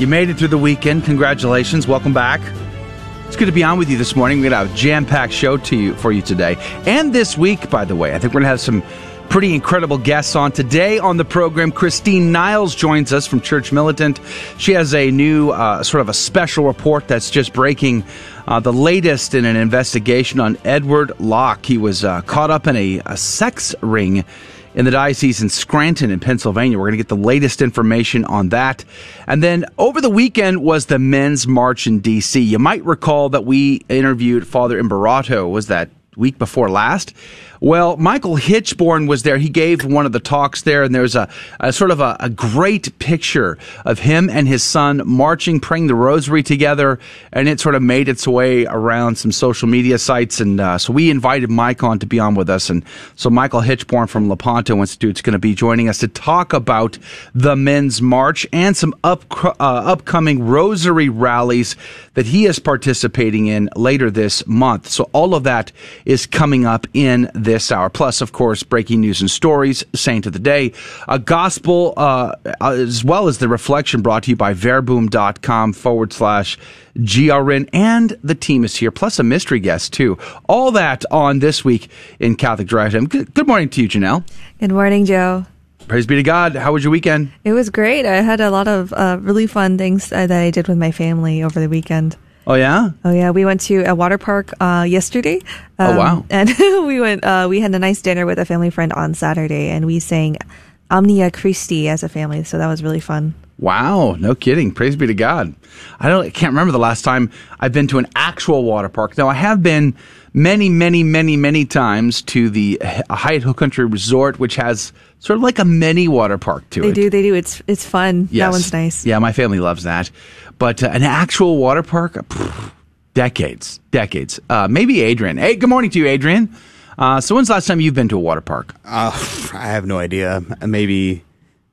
You made it through the weekend. Congratulations. Welcome back. It's good to be on with you this morning. We're going to have a jam packed show to you for you today. And this week, by the way, I think we're going to have some pretty incredible guests on. Today on the program, Christine Niles joins us from Church Militant. She has a new, uh, sort of a special report that's just breaking. Uh, the latest in an investigation on Edward Locke. He was uh, caught up in a, a sex ring in the diocese in Scranton in Pennsylvania. We're going to get the latest information on that. And then over the weekend was the men's march in DC. You might recall that we interviewed Father Imperato was that week before last. Well, Michael Hichborn was there. He gave one of the talks there, and there's a, a sort of a, a, great picture of him and his son marching, praying the rosary together, and it sort of made its way around some social media sites. And uh, so we invited Mike on to be on with us. And so Michael Hichborn from Lepanto Institute is going to be joining us to talk about the men's march and some up, uh, upcoming rosary rallies that he is participating in later this month. So all of that is coming up in this this hour. Plus, of course, breaking news and stories, saint of the day, a gospel, uh, as well as the reflection brought to you by verbum.com forward slash GRN. And the team is here, plus a mystery guest, too. All that on this week in Catholic Drive Time. Good, good morning to you, Janelle. Good morning, Joe. Praise be to God. How was your weekend? It was great. I had a lot of uh, really fun things uh, that I did with my family over the weekend. Oh yeah. Oh yeah. We went to a water park uh, yesterday. Um, oh wow. And we went. Uh, we had a nice dinner with a family friend on Saturday, and we sang Omnia Christi as a family. So that was really fun. Wow, no kidding. Praise be to God. I don't I can't remember the last time I've been to an actual water park. Now I have been many, many, many, many times to the Hyatt Hill Country Resort, which has sort of like a mini water park to they it. They do, they do. It's it's fun. Yes. That one's nice. Yeah, my family loves that. But uh, an actual water park, pff, decades, decades. Uh, maybe Adrian. Hey, good morning to you, Adrian. Uh, so when's the last time you've been to a water park? Uh, I have no idea. Maybe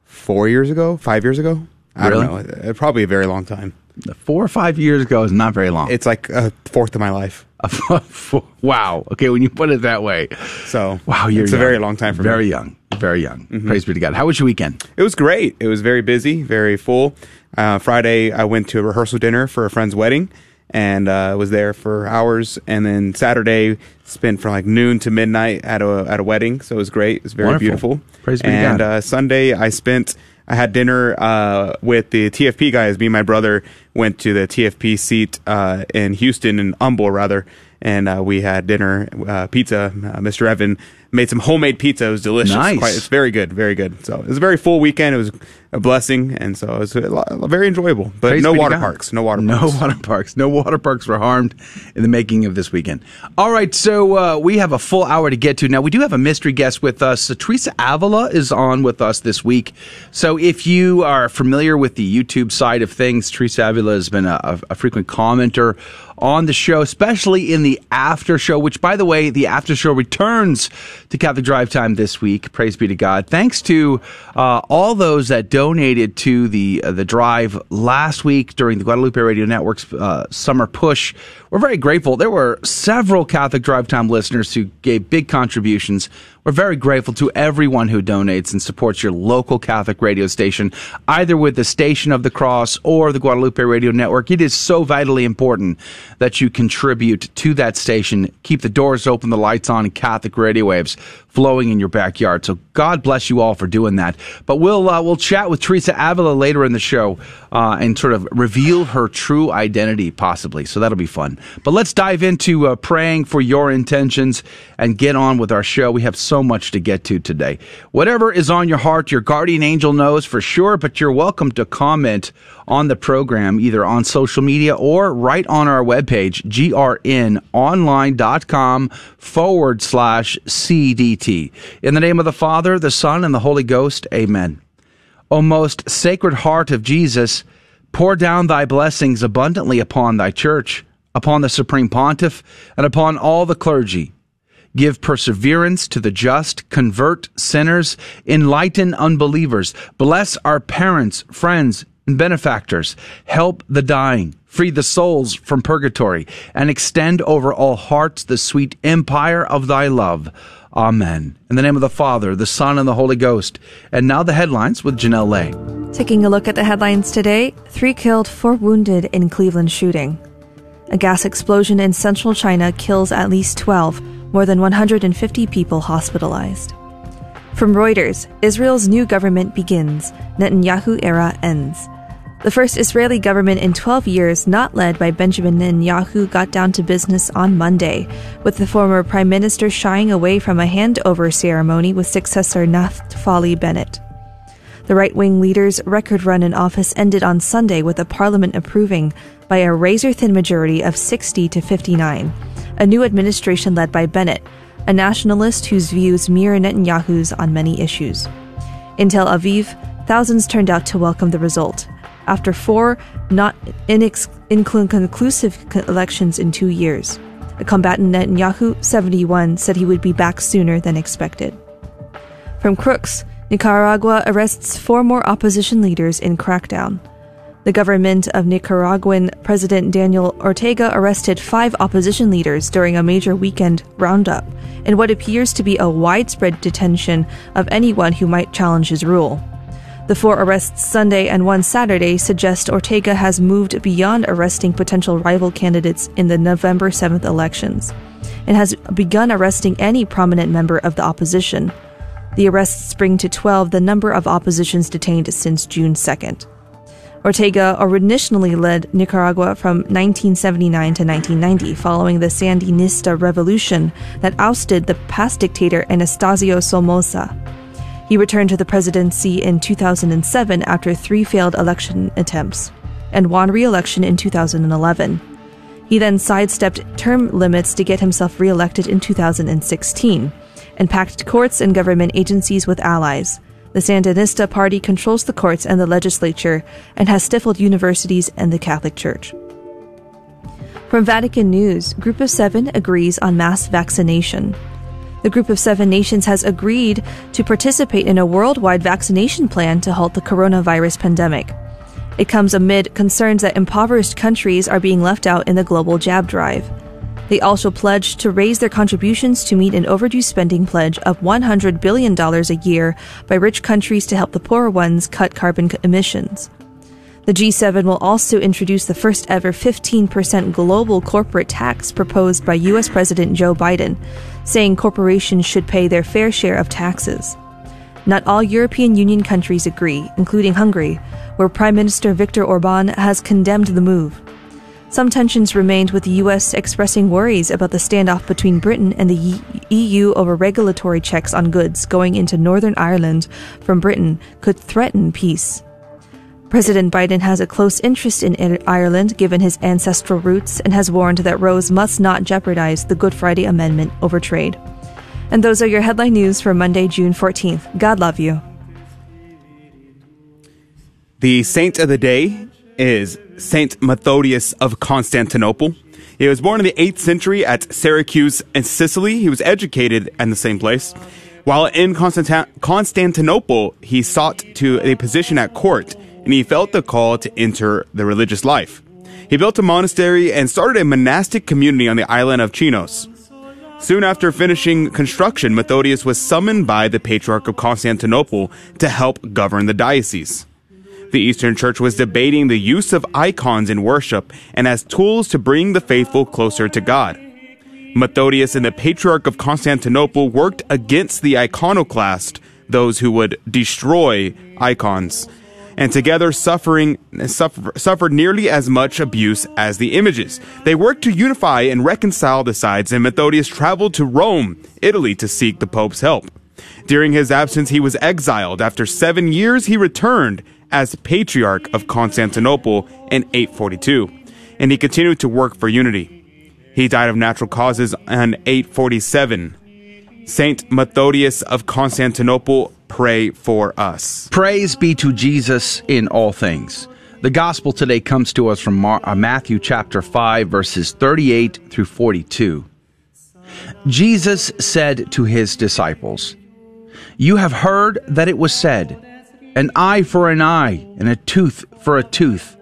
four years ago, five years ago. I really? don't know. Uh, probably a very long time. Four or five years ago is not very long. It's like a fourth of my life. wow. Okay, when you put it that way. So wow, you're it's young. a very long time for very me. young, very young. Mm-hmm. Praise be to God. How was your weekend? It was great. It was very busy, very full. Uh, Friday, I went to a rehearsal dinner for a friend's wedding and uh, was there for hours. And then Saturday, spent from like noon to midnight at a at a wedding. So it was great. It was very Wonderful. beautiful. Praise be and to God. Uh, Sunday, I spent. I had dinner uh, with the TFP guys. Me and my brother went to the TFP seat uh, in Houston, in Humble rather, and uh, we had dinner, uh, pizza. Mr. Evan made some homemade pizza. It was delicious. Nice. Quite, it's very good, very good. So it was a very full weekend. It was a blessing, and so it was a lot, very enjoyable. But Praise no water parks. No water No parks. water parks. No water parks were harmed in the making of this weekend. All right, so uh, we have a full hour to get to. Now, we do have a mystery guest with us. Uh, Teresa Avila is on with us this week. So if you are familiar with the YouTube side of things, Teresa Avila has been a, a frequent commenter on the show, especially in the after show, which, by the way, the after show returns to Catholic Drive Time this week. Praise be to God. Thanks to uh, all those that donated to the uh, the drive last week during the Guadalupe Radio Network's uh, summer push. We're very grateful. There were several Catholic Drive Time listeners who gave big contributions. We're very grateful to everyone who donates and supports your local Catholic radio station, either with the Station of the Cross or the Guadalupe Radio Network. It is so vitally important that you contribute to that station. Keep the doors open, the lights on, Catholic radio waves flowing in your backyard. So God bless you all for doing that. But we'll uh, we'll chat with Teresa Avila later in the show uh, and sort of reveal her true identity, possibly. So that'll be fun. But let's dive into uh, praying for your intentions and get on with our show. We have so much to get to today. Whatever is on your heart, your guardian angel knows for sure. But you're welcome to comment on the program either on social media or right on our webpage, grnonline.com forward slash CDT. In the name of the Father, the Son, and the Holy Ghost, amen. O most sacred heart of Jesus, Pour down thy blessings abundantly upon thy church, upon the supreme pontiff, and upon all the clergy. Give perseverance to the just, convert sinners, enlighten unbelievers, bless our parents, friends, and benefactors, help the dying, free the souls from purgatory, and extend over all hearts the sweet empire of thy love. Amen. In the name of the Father, the Son, and the Holy Ghost. And now the headlines with Janelle Lay. Taking a look at the headlines today three killed, four wounded in Cleveland shooting. A gas explosion in central China kills at least 12, more than 150 people hospitalized. From Reuters, Israel's new government begins, Netanyahu era ends. The first Israeli government in 12 years not led by Benjamin Netanyahu got down to business on Monday, with the former prime minister shying away from a handover ceremony with successor Naftali Bennett. The right wing leader's record run in office ended on Sunday with the parliament approving, by a razor thin majority of 60 to 59, a new administration led by Bennett, a nationalist whose views mirror Netanyahu's on many issues. In Tel Aviv, thousands turned out to welcome the result after four not inconclusive elections in two years. A combatant Netanyahu, 71, said he would be back sooner than expected. From Crux, Nicaragua arrests four more opposition leaders in crackdown. The government of Nicaraguan President Daniel Ortega arrested five opposition leaders during a major weekend roundup in what appears to be a widespread detention of anyone who might challenge his rule. The four arrests Sunday and one Saturday suggest Ortega has moved beyond arresting potential rival candidates in the November 7th elections and has begun arresting any prominent member of the opposition. The arrests bring to 12 the number of oppositions detained since June 2nd. Ortega initially led Nicaragua from 1979 to 1990 following the Sandinista revolution that ousted the past dictator Anastasio Somoza. He returned to the presidency in 2007 after three failed election attempts and won re election in 2011. He then sidestepped term limits to get himself re elected in 2016 and packed courts and government agencies with allies. The Sandinista Party controls the courts and the legislature and has stifled universities and the Catholic Church. From Vatican News, Group of Seven agrees on mass vaccination. The Group of Seven Nations has agreed to participate in a worldwide vaccination plan to halt the coronavirus pandemic. It comes amid concerns that impoverished countries are being left out in the global jab drive. They also pledged to raise their contributions to meet an overdue spending pledge of $100 billion a year by rich countries to help the poorer ones cut carbon emissions. The G7 will also introduce the first ever 15% global corporate tax proposed by US President Joe Biden, saying corporations should pay their fair share of taxes. Not all European Union countries agree, including Hungary, where Prime Minister Viktor Orban has condemned the move. Some tensions remained with the US expressing worries about the standoff between Britain and the EU over regulatory checks on goods going into Northern Ireland from Britain could threaten peace. President Biden has a close interest in Ireland given his ancestral roots and has warned that rows must not jeopardize the Good Friday Amendment over trade. And those are your headline news for Monday, June 14th. God love you. The saint of the day is Saint Methodius of Constantinople. He was born in the 8th century at Syracuse in Sicily. He was educated in the same place. While in Constantinople, he sought to a position at court and he felt the call to enter the religious life. He built a monastery and started a monastic community on the island of Chinos. Soon after finishing construction, Methodius was summoned by the Patriarch of Constantinople to help govern the diocese. The Eastern Church was debating the use of icons in worship and as tools to bring the faithful closer to God. Methodius and the Patriarch of Constantinople worked against the iconoclast, those who would destroy icons, and together suffering suffer, suffered nearly as much abuse as the images. They worked to unify and reconcile the sides, and Methodius traveled to Rome, Italy, to seek the Pope's help. During his absence, he was exiled. After seven years, he returned as Patriarch of Constantinople in 842, and he continued to work for unity. He died of natural causes in 847. Saint Methodius of Constantinople, pray for us. Praise be to Jesus in all things. The gospel today comes to us from uh, Matthew chapter 5, verses 38 through 42. Jesus said to his disciples, You have heard that it was said, An eye for an eye, and a tooth for a tooth.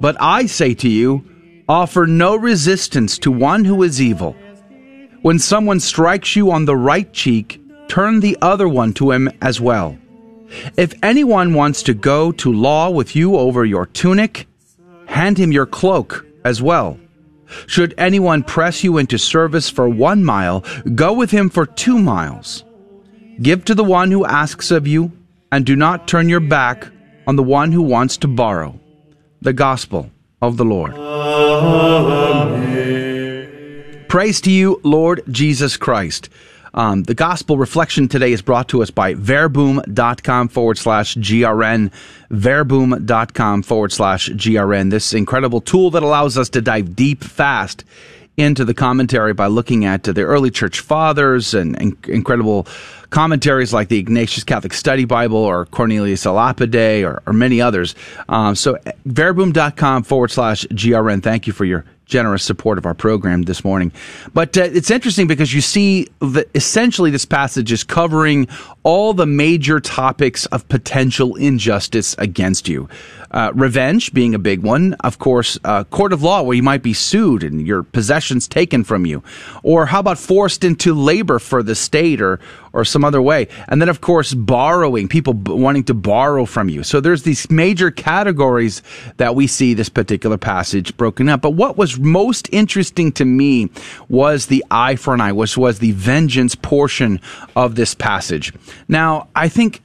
But I say to you, offer no resistance to one who is evil. When someone strikes you on the right cheek, turn the other one to him as well. If anyone wants to go to law with you over your tunic, hand him your cloak as well. Should anyone press you into service for one mile, go with him for two miles. Give to the one who asks of you, and do not turn your back on the one who wants to borrow. The Gospel of the Lord. Praise to you, Lord Jesus Christ. Um, the gospel reflection today is brought to us by verbum.com forward slash GRN. Verbum.com forward slash GRN. This incredible tool that allows us to dive deep fast into the commentary by looking at the early church fathers and, and incredible commentaries like the Ignatius Catholic Study Bible or Cornelius a Lapide or, or many others. Um, so verbum.com forward slash GRN. Thank you for your generous support of our program this morning. But uh, it's interesting because you see that essentially this passage is covering all the major topics of potential injustice against you. Uh, revenge being a big one, of course, uh, court of law where you might be sued and your possessions taken from you, or how about forced into labor for the state or or some other way, and then of course borrowing, people b- wanting to borrow from you. So there's these major categories that we see this particular passage broken up. But what was most interesting to me was the eye for an eye, which was the vengeance portion of this passage. Now, I think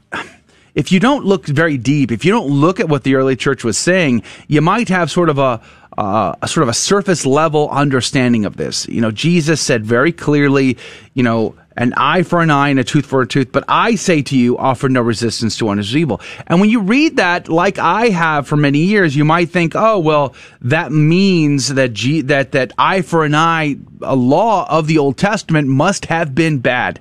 if you don't look very deep, if you don't look at what the early church was saying, you might have sort of a, uh, a sort of a surface level understanding of this. You know, Jesus said very clearly, you know, an eye for an eye and a tooth for a tooth. But I say to you, offer no resistance to one who is evil. And when you read that, like I have for many years, you might think, oh, well, that means that G- that that eye for an eye, a law of the Old Testament, must have been bad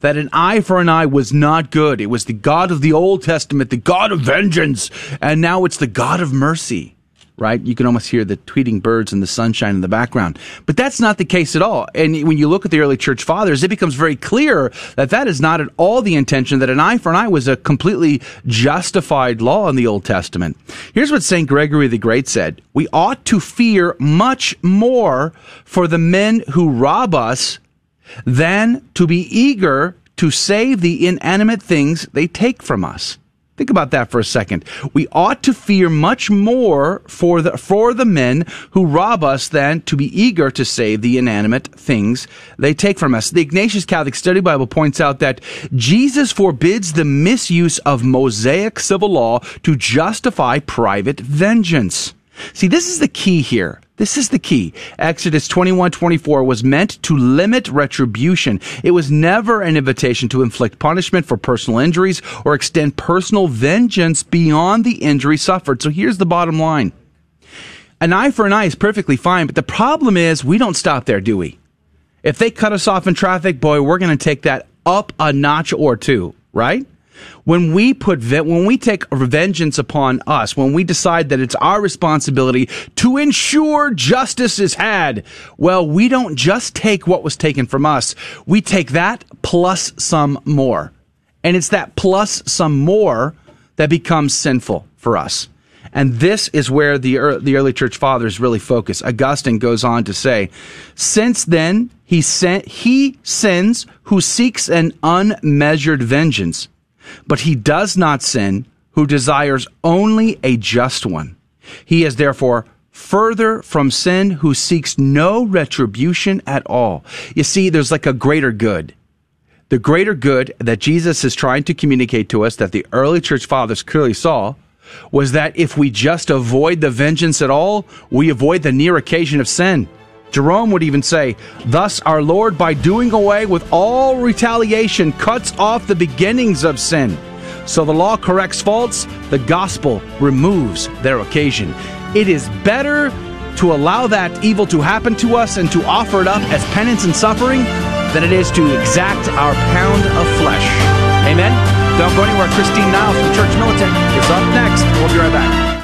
that an eye for an eye was not good. It was the God of the Old Testament, the God of vengeance, and now it's the God of mercy. Right? You can almost hear the tweeting birds and the sunshine in the background. But that's not the case at all. And when you look at the early church fathers, it becomes very clear that that is not at all the intention, that an eye for an eye was a completely justified law in the Old Testament. Here's what St. Gregory the Great said We ought to fear much more for the men who rob us than to be eager to save the inanimate things they take from us. Think about that for a second. We ought to fear much more for the, for the men who rob us than to be eager to save the inanimate things they take from us. The Ignatius Catholic Study Bible points out that Jesus forbids the misuse of Mosaic civil law to justify private vengeance. See, this is the key here. This is the key. Exodus 21 24 was meant to limit retribution. It was never an invitation to inflict punishment for personal injuries or extend personal vengeance beyond the injury suffered. So here's the bottom line an eye for an eye is perfectly fine, but the problem is we don't stop there, do we? If they cut us off in traffic, boy, we're going to take that up a notch or two, right? When we put when we take vengeance upon us, when we decide that it's our responsibility to ensure justice is had, well, we don't just take what was taken from us. We take that plus some more. And it's that plus some more that becomes sinful for us. And this is where the, the early church fathers really focus. Augustine goes on to say, since then he, sent, he sins who seeks an unmeasured vengeance but he does not sin who desires only a just one. He is therefore further from sin who seeks no retribution at all. You see, there's like a greater good. The greater good that Jesus is trying to communicate to us that the early church fathers clearly saw was that if we just avoid the vengeance at all, we avoid the near occasion of sin. Jerome would even say, Thus our Lord, by doing away with all retaliation, cuts off the beginnings of sin. So the law corrects faults, the gospel removes their occasion. It is better to allow that evil to happen to us and to offer it up as penance and suffering than it is to exact our pound of flesh. Amen? Don't go anywhere. Christine Niles from Church Militant is up next. We'll be right back.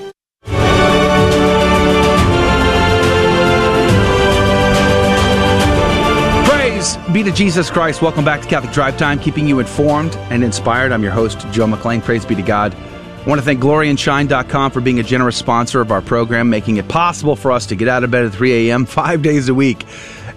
Be to Jesus Christ. Welcome back to Catholic Drive Time, keeping you informed and inspired. I'm your host, Joe McClain. Praise be to God. I want to thank gloryandshine.com for being a generous sponsor of our program, making it possible for us to get out of bed at 3 a.m. five days a week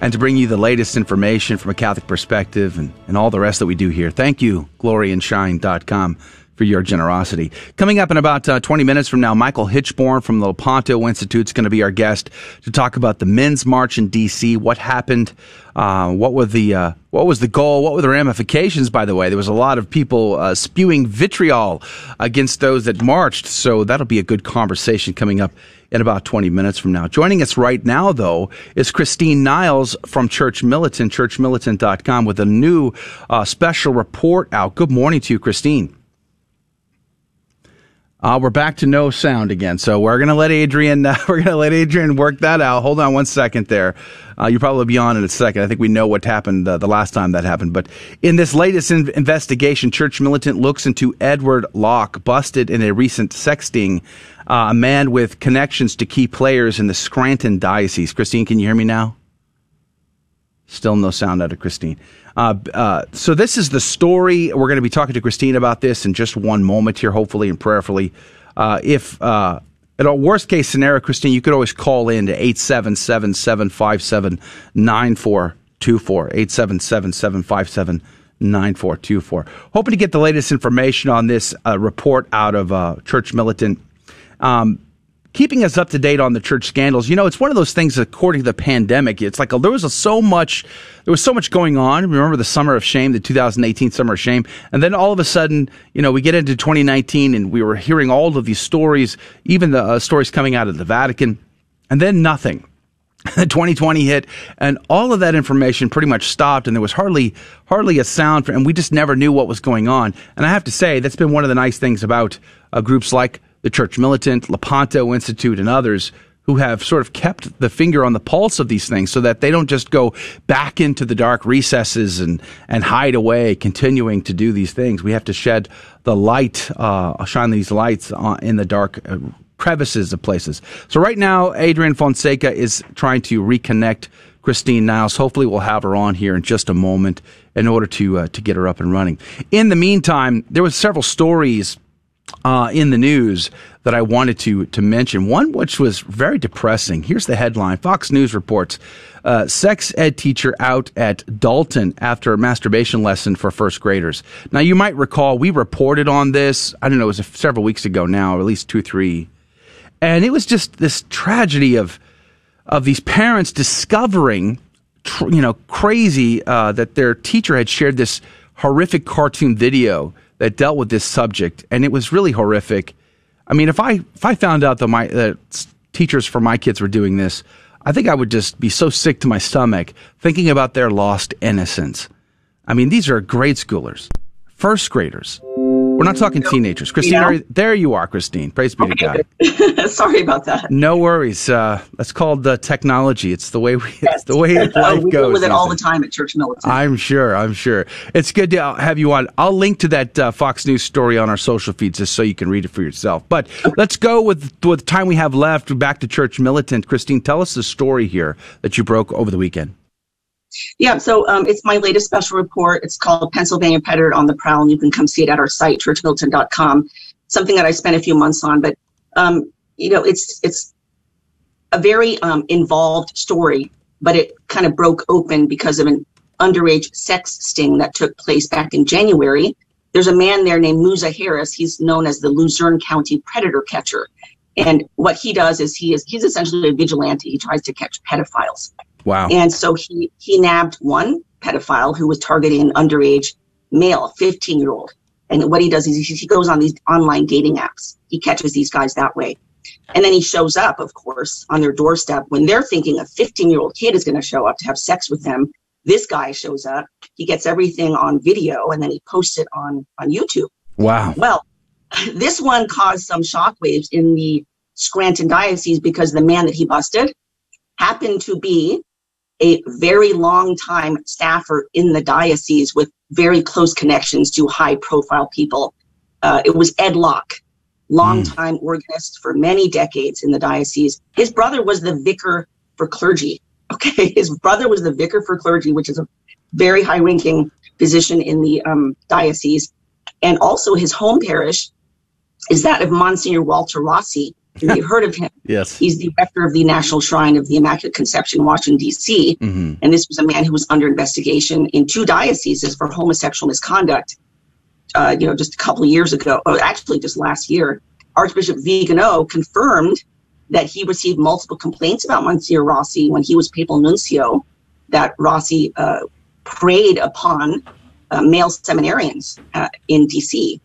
and to bring you the latest information from a Catholic perspective and, and all the rest that we do here. Thank you, gloryandshine.com for your generosity. Coming up in about uh, 20 minutes from now, Michael Hichborn from the Lepanto Institute is going to be our guest to talk about the men's march in D.C. What happened? Uh, what were the uh, what was the goal? What were the ramifications? By the way, there was a lot of people uh, spewing vitriol against those that marched. So that'll be a good conversation coming up in about 20 minutes from now. Joining us right now, though, is Christine Niles from Church Militant, churchmilitant.com, with a new uh, special report out. Good morning to you, Christine. Uh, we're back to no sound again, so we're gonna let Adrian. Uh, we're gonna let Adrian work that out. Hold on one second there. Uh, you'll probably be on in a second. I think we know what happened uh, the last time that happened. But in this latest in- investigation, Church Militant looks into Edward Locke, busted in a recent sexting. Uh, a man with connections to key players in the Scranton diocese. Christine, can you hear me now? Still no sound out of Christine. Uh, uh, so this is the story. We're going to be talking to Christine about this in just one moment here, hopefully and prayerfully. Uh, if uh, at a worst case scenario, Christine, you could always call in to 877 757 9424. 877 757 9424. Hoping to get the latest information on this uh, report out of Church Militant. Um, keeping us up to date on the church scandals. You know, it's one of those things. According to the pandemic, it's like a, there was a, so much, there was so much going on. Remember the summer of shame, the 2018 summer of shame, and then all of a sudden, you know, we get into 2019, and we were hearing all of these stories, even the uh, stories coming out of the Vatican, and then nothing. 2020 hit and all of that information pretty much stopped and there was hardly hardly a sound for, and we just never knew what was going on and i have to say that's been one of the nice things about uh, groups like the Church Militant, Lepanto Institute, and others who have sort of kept the finger on the pulse of these things so that they don't just go back into the dark recesses and, and hide away, continuing to do these things. We have to shed the light, uh, shine these lights on, in the dark uh, crevices of places. So right now, Adrian Fonseca is trying to reconnect Christine Niles. Hopefully, we'll have her on here in just a moment in order to uh, to get her up and running. In the meantime, there was several stories uh, in the news that I wanted to to mention. One which was very depressing. Here's the headline: Fox News reports uh, sex ed teacher out at Dalton after a masturbation lesson for first graders. Now you might recall we reported on this. I don't know, it was several weeks ago now, or at least two, three, and it was just this tragedy of of these parents discovering, tr- you know, crazy uh, that their teacher had shared this horrific cartoon video that dealt with this subject, and it was really horrific. I mean, if I if I found out that my that teachers for my kids were doing this, I think I would just be so sick to my stomach thinking about their lost innocence. I mean, these are grade schoolers, first graders. We're not talking teenagers. Christine, are, there you are, Christine. Praise be okay, to God. Sorry about that. No worries. Uh, that's called uh, technology. It's the way we, yes. it's the way life we goes. We with it all the time at Church Militant. I'm sure. I'm sure. It's good to have you on. I'll link to that uh, Fox News story on our social feeds just so you can read it for yourself. But okay. let's go with with the time we have left back to Church Militant. Christine, tell us the story here that you broke over the weekend. Yeah, so um, it's my latest special report. It's called Pennsylvania Predator on the Prowl, and you can come see it at our site, churchmilitant.com. Something that I spent a few months on, but um, you know, it's it's a very um, involved story, but it kind of broke open because of an underage sex sting that took place back in January. There's a man there named Musa Harris. He's known as the Luzerne County Predator Catcher. And what he does is he is he's essentially a vigilante. He tries to catch pedophiles. Wow. And so he, he nabbed one pedophile who was targeting an underage male, 15 year old. And what he does is he goes on these online dating apps. He catches these guys that way. And then he shows up, of course, on their doorstep when they're thinking a 15 year old kid is going to show up to have sex with them. This guy shows up. He gets everything on video and then he posts it on, on YouTube. Wow. Well, this one caused some shockwaves in the Scranton diocese because the man that he busted happened to be a very long time staffer in the diocese with very close connections to high profile people. Uh, it was Ed Locke, longtime mm. organist for many decades in the diocese. His brother was the vicar for clergy. Okay, his brother was the vicar for clergy, which is a very high ranking position in the um, diocese. And also his home parish is that of Monsignor Walter Rossi, You've heard of him. Yes. He's the rector of the National Shrine of the Immaculate Conception, Washington, D.C. Mm-hmm. And this was a man who was under investigation in two dioceses for homosexual misconduct, uh, you know, just a couple of years ago, or actually just last year. Archbishop Vigano confirmed that he received multiple complaints about Monsignor Rossi when he was papal nuncio, that Rossi uh, preyed upon uh, male seminarians uh, in D.C.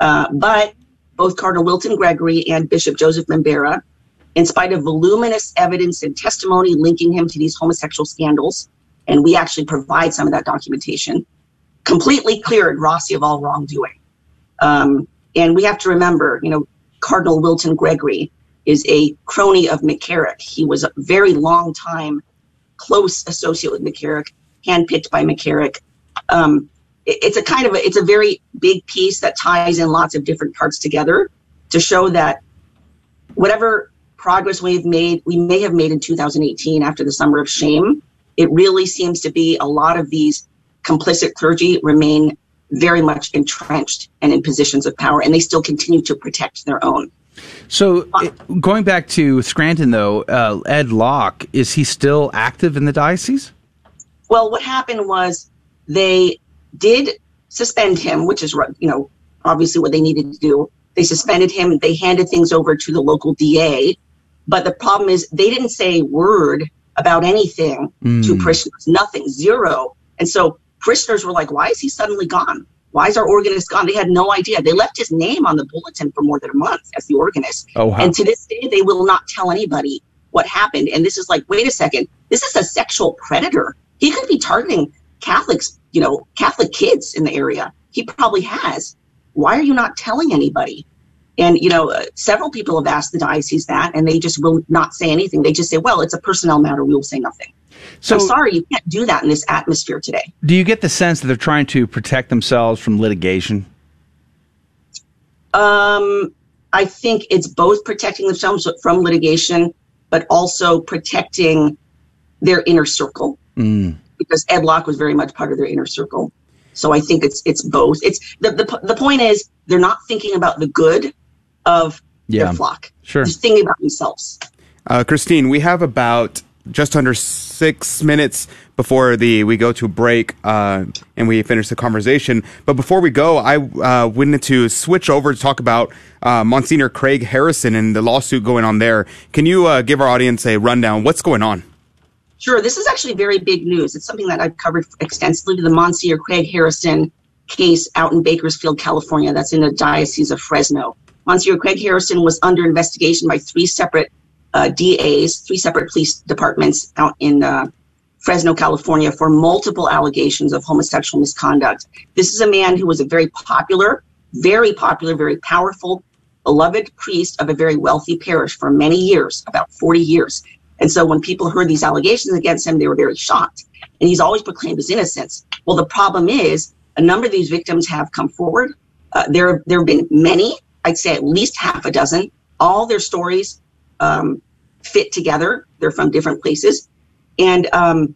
Uh, but both Cardinal Wilton Gregory and Bishop Joseph Bambera, in spite of voluminous evidence and testimony linking him to these homosexual scandals, and we actually provide some of that documentation, completely cleared Rossi of all wrongdoing. Um, and we have to remember, you know, Cardinal Wilton Gregory is a crony of McCarrick. He was a very long time close associate with McCarrick, handpicked by McCarrick. Um, it's a kind of a, it's a very big piece that ties in lots of different parts together to show that whatever progress we've made, we may have made in 2018 after the summer of shame, it really seems to be a lot of these complicit clergy remain very much entrenched and in positions of power, and they still continue to protect their own. So, going back to Scranton, though, uh, Ed Locke, is he still active in the diocese? Well, what happened was they did suspend him, which is you know obviously what they needed to do. They suspended him. They handed things over to the local DA, but the problem is they didn't say a word about anything mm. to hmm. parishioners. Nothing, zero. And so parishioners were like, "Why is he suddenly gone? Why is our organist gone?" They had no idea. They left his name on the bulletin for more than a month as the organist. Oh, wow. And to this day, they will not tell anybody what happened. And this is like, wait a second, this is a sexual predator. He could be targeting Catholics you know, Catholic kids in the area. He probably has. Why are you not telling anybody? And, you know, uh, several people have asked the diocese that, and they just will not say anything. They just say, well, it's a personnel matter. We will say nothing. So, I'm sorry, you can't do that in this atmosphere today. Do you get the sense that they're trying to protect themselves from litigation? Um, I think it's both protecting themselves from litigation, but also protecting their inner circle. Mm because Ed Locke was very much part of their inner circle. So I think it's it's both. It's the the, the point is they're not thinking about the good of yeah, their flock. Sure, just thinking about themselves. Uh, Christine, we have about just under six minutes before the we go to break uh, and we finish the conversation. But before we go, I uh, wanted to switch over to talk about uh, Monsignor Craig Harrison and the lawsuit going on there. Can you uh, give our audience a rundown? What's going on? Sure. This is actually very big news. It's something that I've covered extensively. The Monsignor Craig Harrison case out in Bakersfield, California. That's in the Diocese of Fresno. Monsignor Craig Harrison was under investigation by three separate uh, DAs, three separate police departments out in uh, Fresno, California, for multiple allegations of homosexual misconduct. This is a man who was a very popular, very popular, very powerful, beloved priest of a very wealthy parish for many years, about 40 years. And so when people heard these allegations against him, they were very shocked. And he's always proclaimed his innocence. Well, the problem is a number of these victims have come forward. Uh, there, there have been many, I'd say at least half a dozen. All their stories um, fit together. They're from different places. And um,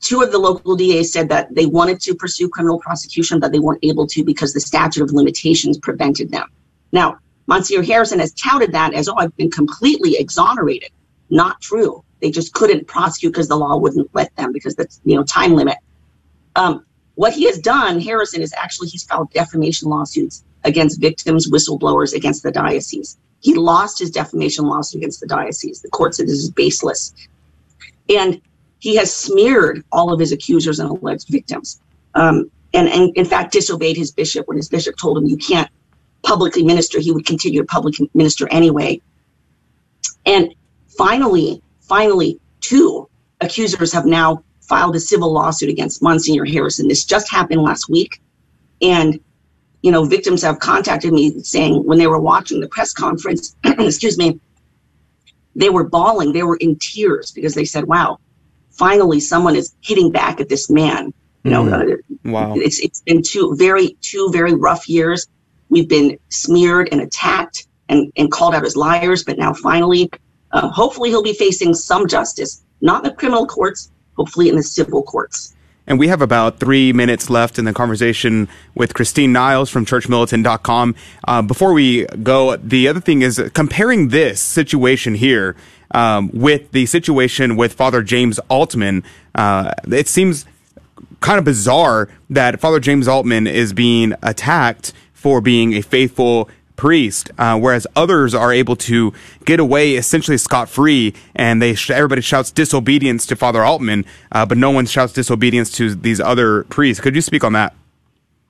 two of the local DAs said that they wanted to pursue criminal prosecution, but they weren't able to because the statute of limitations prevented them. Now, Monsignor Harrison has touted that as, oh, I've been completely exonerated. Not true. They just couldn't prosecute because the law wouldn't let them because that's, you know, time limit. Um, what he has done, Harrison, is actually he's filed defamation lawsuits against victims, whistleblowers, against the diocese. He lost his defamation lawsuit against the diocese. The court said this is baseless. And he has smeared all of his accusers and alleged victims. Um, and, and in fact, disobeyed his bishop when his bishop told him you can't publicly minister. He would continue to publicly minister anyway. And finally, finally, two accusers have now filed a civil lawsuit against Monsignor Harrison. This just happened last week. And, you know, victims have contacted me saying when they were watching the press conference, excuse me, they were bawling. They were in tears because they said, wow, finally someone is hitting back at this man. You know, mm. uh, wow. it's, it's been two very, two very rough years. We've been smeared and attacked and, and called out as liars, but now finally, uh, hopefully he'll be facing some justice, not in the criminal courts, hopefully in the civil courts. And we have about three minutes left in the conversation with Christine Niles from churchmilitant.com. Uh, before we go, the other thing is comparing this situation here um, with the situation with Father James Altman. Uh, it seems kind of bizarre that Father James Altman is being attacked for being a faithful priest, uh, whereas others are able to get away essentially scot free, and they sh- everybody shouts disobedience to Father Altman, uh, but no one shouts disobedience to these other priests. Could you speak on that?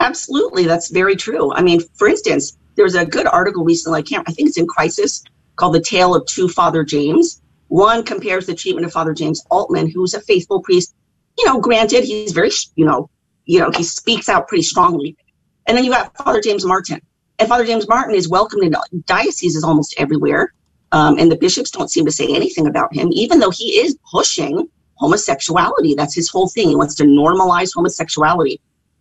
Absolutely, that's very true. I mean, for instance, there's a good article recently. I can't. I think it's in Crisis called "The Tale of Two Father James." One compares the treatment of Father James Altman, who's a faithful priest. You know, granted, he's very, you know, you know, he speaks out pretty strongly. And then you got Father James Martin, and Father James Martin is welcomed in dioceses almost everywhere. Um, and the bishops don't seem to say anything about him, even though he is pushing homosexuality. That's his whole thing. He wants to normalize homosexuality.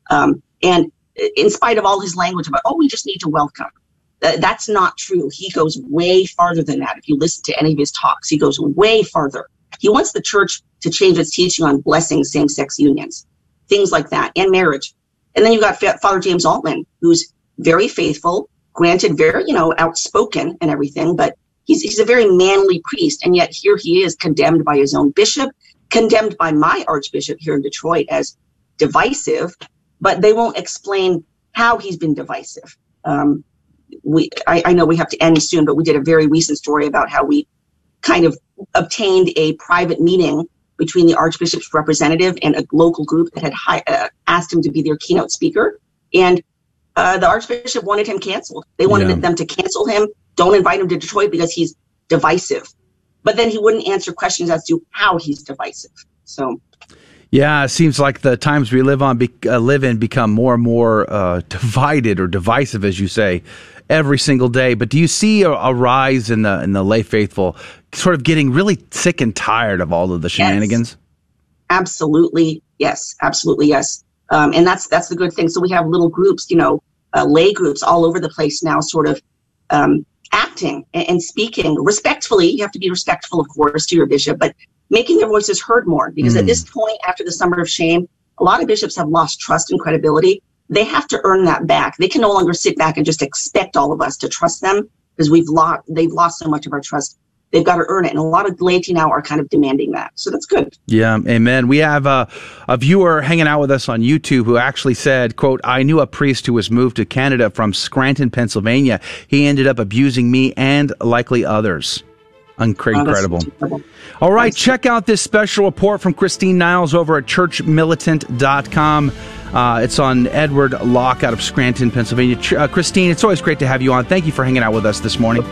Um, and in spite of all his language about, oh, we just need to welcome, uh, that's not true. He goes way farther than that. If you listen to any of his talks, he goes way farther. He wants the church to change its teaching on blessing same sex unions, things like that, and marriage. And then you've got Father James Altman, who's very faithful, granted, very, you know, outspoken and everything, but he's, he's a very manly priest. And yet here he is condemned by his own bishop, condemned by my archbishop here in Detroit as divisive, but they won't explain how he's been divisive. Um, we, I, I know we have to end soon, but we did a very recent story about how we kind of obtained a private meeting between the archbishop's representative and a local group that had uh, asked him to be their keynote speaker. And uh, the archbishop wanted him canceled. They wanted yeah. them to cancel him. Don't invite him to Detroit because he's divisive. But then he wouldn't answer questions as to how he's divisive. So. Yeah, it seems like the times we live on be, uh, live in become more and more uh, divided or divisive, as you say, every single day. But do you see a, a, rise in the in the lay faithful, sort of getting really sick and tired of all of the shenanigans? Yes. Absolutely, yes, absolutely, yes. Um, and that's that's the good thing. So we have little groups, you know, uh, lay groups all over the place now, sort of um, acting and, and, speaking respectfully. You have to be respectful, of course, to your bishop, but making their voices heard more. Because mm. at this point, after the summer of shame, a lot of bishops have lost trust and credibility. They have to earn that back. They can no longer sit back and just expect all of us to trust them because we've lost they've lost so much of our trust they've got to earn it. And a lot of laity now are kind of demanding that. So that's good. Yeah, amen. We have a, a viewer hanging out with us on YouTube who actually said, quote, I knew a priest who was moved to Canada from Scranton, Pennsylvania. He ended up abusing me and likely others. Incredible. Oh, All right, check out this special report from Christine Niles over at churchmilitant.com. Uh, it's on Edward Locke out of Scranton, Pennsylvania. Uh, Christine, it's always great to have you on. Thank you for hanging out with us this morning.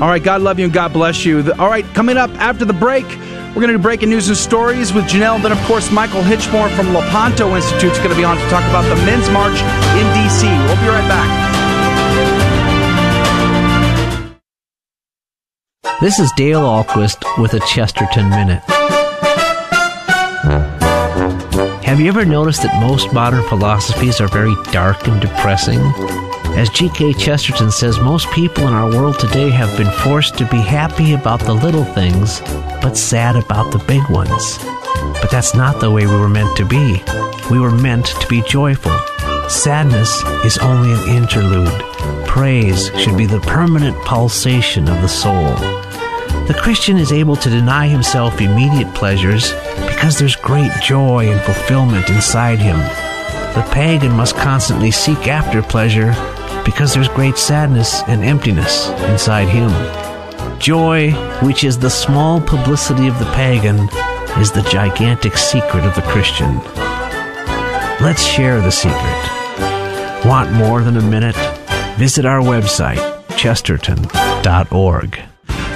All right, God love you and God bless you. All right, coming up after the break, We're going to do breaking news and stories with Janelle. And then, of course, Michael Hichborn from Lepanto Institute is going to be on to talk about the Men's March in D.C. We'll be right back. This is Dale Ahlquist with a Chesterton Minute. Have you ever noticed that most modern philosophies are very dark and depressing? As G.K. Chesterton says, most people in our world today have been forced to be happy about the little things, but sad about the big ones. But that's not the way we were meant to be. We were meant to be joyful. Sadness is only an interlude. Praise should be the permanent pulsation of the soul. The Christian is able to deny himself immediate pleasures because there's great joy and fulfillment inside him. The pagan must constantly seek after pleasure because there's great sadness and emptiness inside him. Joy, which is the small publicity of the pagan, is the gigantic secret of the Christian. Let's share the secret. Want more than a minute? Visit our website, chesterton.org.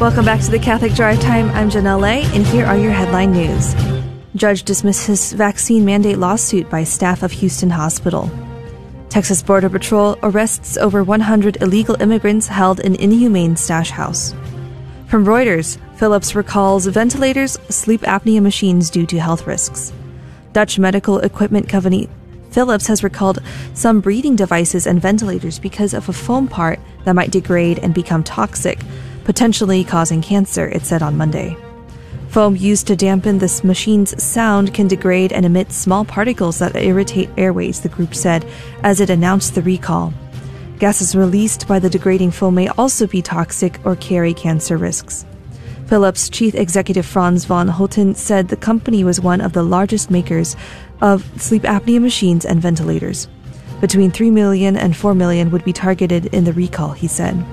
Welcome back to the Catholic Drive Time. I'm Janelle Lay, and here are your headline news. Judge dismisses vaccine mandate lawsuit by staff of Houston Hospital. Texas Border Patrol arrests over 100 illegal immigrants held in inhumane stash house. From Reuters, Philips recalls ventilators, sleep apnea machines due to health risks. Dutch medical equipment company Philips has recalled some breathing devices and ventilators because of a foam part that might degrade and become toxic, potentially causing cancer, it said on Monday. Foam used to dampen this machine's sound can degrade and emit small particles that irritate airways, the group said as it announced the recall. Gases released by the degrading foam may also be toxic or carry cancer risks. Philips chief executive Frans van Houten said the company was one of the largest makers of sleep apnea machines and ventilators. Between 3 million and 4 million would be targeted in the recall, he said.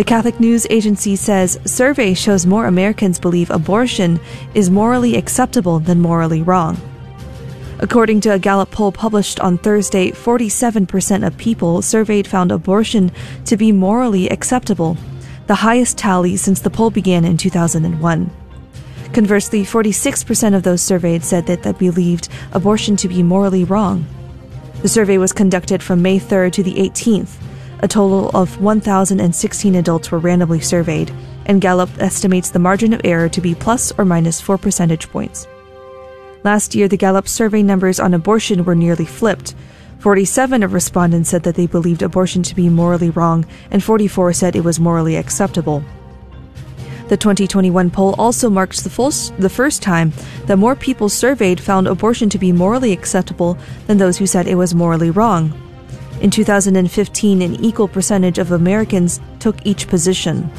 The Catholic News Agency says survey shows more Americans believe abortion is morally acceptable than morally wrong. According to a Gallup poll published on Thursday, 47% of people surveyed found abortion to be morally acceptable, the highest tally since the poll began in 2001. Conversely, 46% of those surveyed said that they believed abortion to be morally wrong. The survey was conducted from May 3rd to the 18th. A total of 1,016 adults were randomly surveyed, and Gallup estimates the margin of error to be plus or minus 4 percentage points. Last year, the Gallup survey numbers on abortion were nearly flipped. 47 of respondents said that they believed abortion to be morally wrong, and 44 said it was morally acceptable. The 2021 poll also marks the, full, the first time that more people surveyed found abortion to be morally acceptable than those who said it was morally wrong. In 2015, an equal percentage of Americans took each position.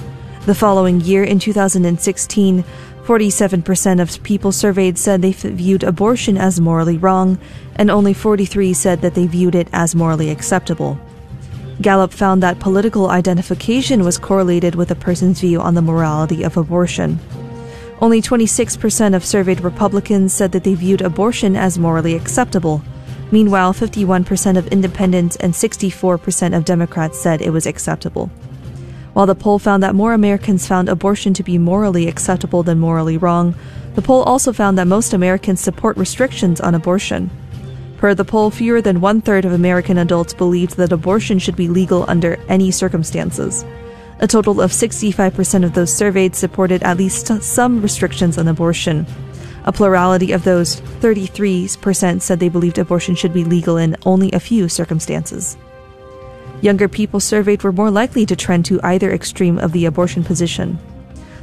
The following year, in 2016, 47% of people surveyed said they viewed abortion as morally wrong, and only 43 said that they viewed it as morally acceptable. Gallup found that political identification was correlated with a person's view on the morality of abortion. Only 26% of surveyed Republicans said that they viewed abortion as morally acceptable. Meanwhile, 51% of independents and 64% of Democrats said it was acceptable. While the poll found that more Americans found abortion to be morally acceptable than morally wrong, the poll also found that most Americans support restrictions on abortion. Per the poll, fewer than one third of American adults believed that abortion should be legal under any circumstances. A total of 65% of those surveyed supported at least some restrictions on abortion. A plurality of those, 33%, said they believed abortion should be legal in only a few circumstances. Younger people surveyed were more likely to trend to either extreme of the abortion position.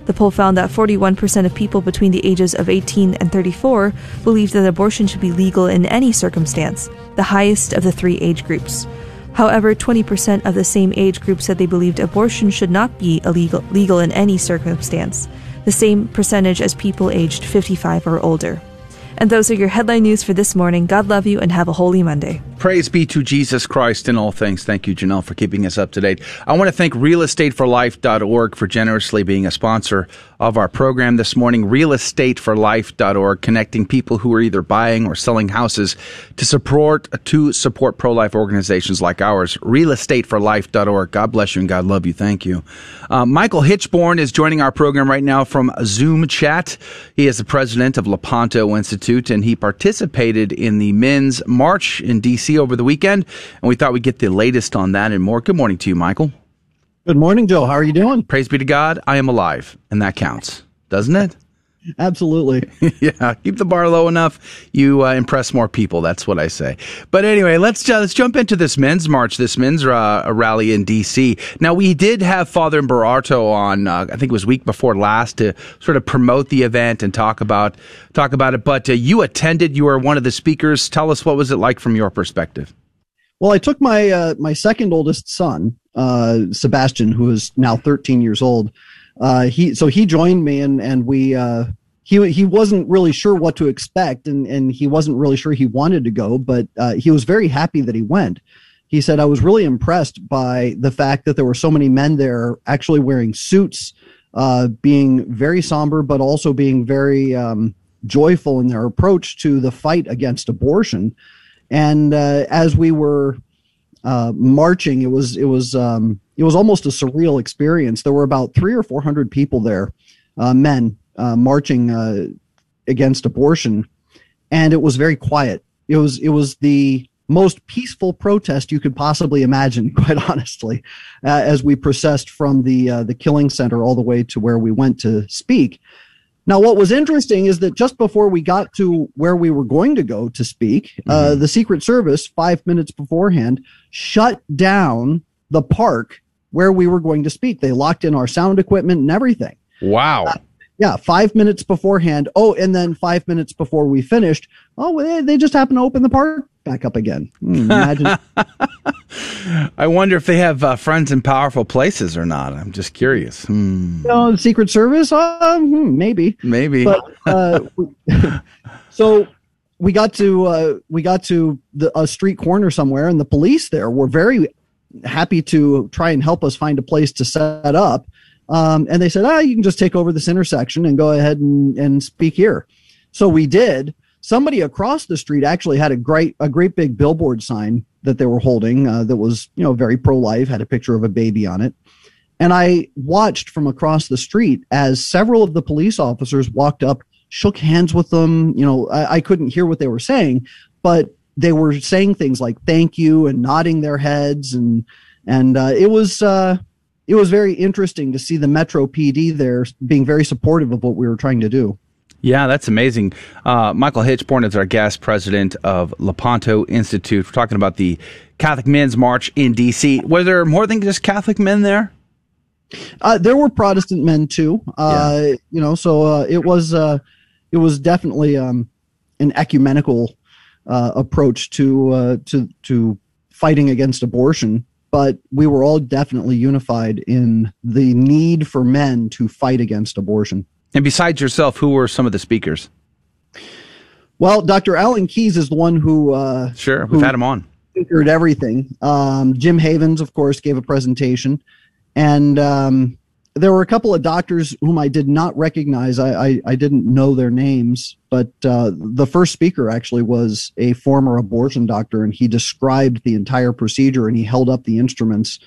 The poll found that 41% of people between the ages of 18 and 34 believed that abortion should be legal in any circumstance, the highest of the three age groups. However, 20% of the same age group said they believed abortion should not be illegal legal in any circumstance, the same percentage as people aged 55 or older. And those are your headline news for this morning. God love you and have a holy Monday. Praise be to Jesus Christ in all things. Thank you, Janelle, for keeping us up to date. I want to thank realestateforlife.org for generously being a sponsor of our program this morning. Realestateforlife.org, connecting people who are either buying or selling houses to support to support pro-life organizations like ours. Realestateforlife.org. God bless you and God love you. Thank you. Uh, Michael Hichborn is joining our program right now from Zoom chat. He is the president of Lepanto Institute and he participated in the men's march in D.C. over the weekend. And we thought we'd get the latest on that and more. Good morning to you, Michael. Good morning, Joe. How are you doing? Praise be to God. I am alive, and that counts, doesn't it? Absolutely. yeah, keep the bar low enough, you uh, impress more people. That's what I say. But anyway, let's uh, let's jump into this men's march, this men's uh, rally in D.C. Now we did have Father Imbarrato on. Uh, I think it was week before last to sort of promote the event and talk about talk about it. But uh, you attended. You were one of the speakers. Tell us what was it like from your perspective. Well, I took my uh, my second oldest son, uh, Sebastian, who is now 13 years old. Uh, he so he joined me, and and we uh, he he wasn't really sure what to expect, and and he wasn't really sure he wanted to go, but uh, he was very happy that he went. He said, "I was really impressed by the fact that there were so many men there actually wearing suits, uh, being very somber, but also being very um, joyful in their approach to the fight against abortion." And uh, as we were uh, marching, it was it was um, it was almost a surreal experience. There were about three or four hundred people there, uh, men uh, marching uh, against abortion, and it was very quiet. It was it was the most peaceful protest you could possibly imagine, quite honestly, uh, as we processed from the the killing center all the way to where we went to speak. Now, what was interesting is that just before we got to where we were going to go to speak, uh, mm-hmm. uh, the Secret Service, five minutes beforehand, shut down the park where we were going to speak. They locked in our sound equipment and everything. Wow. Uh, yeah, five minutes beforehand. Oh, and then five minutes before we finished, oh, they, they just happened to open the park back up again. Imagine. I wonder if they have uh, friends in powerful places or not. I'm just curious. Hmm. You know, the Secret Service, uh, maybe, maybe. But uh, so we got to uh, we got to the, a street corner somewhere, and the police there were very happy to try and help us find a place to set up. Um, and they said, ah, you can just take over this intersection and go ahead and, and speak here. So we did. Somebody across the street actually had a great, a great big billboard sign that they were holding uh, that was, you know, very pro life, had a picture of a baby on it. And I watched from across the street as several of the police officers walked up, shook hands with them. You know, I, I couldn't hear what they were saying, but they were saying things like "thank you" and nodding their heads, and and uh, it was uh, it was very interesting to see the Metro PD there being very supportive of what we were trying to do. Yeah, that's amazing. Uh, Michael Hichborn is our guest president of Lepanto Institute. We're talking about the Catholic Men's March in D.C. Was there more than just Catholic men there? Uh, there were Protestant men too. Uh, yeah. You know, so uh, it was uh, it was definitely um, an ecumenical uh, approach to to to fighting against abortion but we were all definitely unified in the need for men to fight against abortion. And besides yourself, who were some of the speakers? Well, Dr. Alan Keyes is the one who uh, sure we've who had him on. Speakered everything. Um, Jim Havens, of course, gave a presentation, and um, there were a couple of doctors whom I did not recognize. I, I, I didn't know their names, but uh, the first speaker actually was a former abortion doctor, and he described the entire procedure and he held up the instruments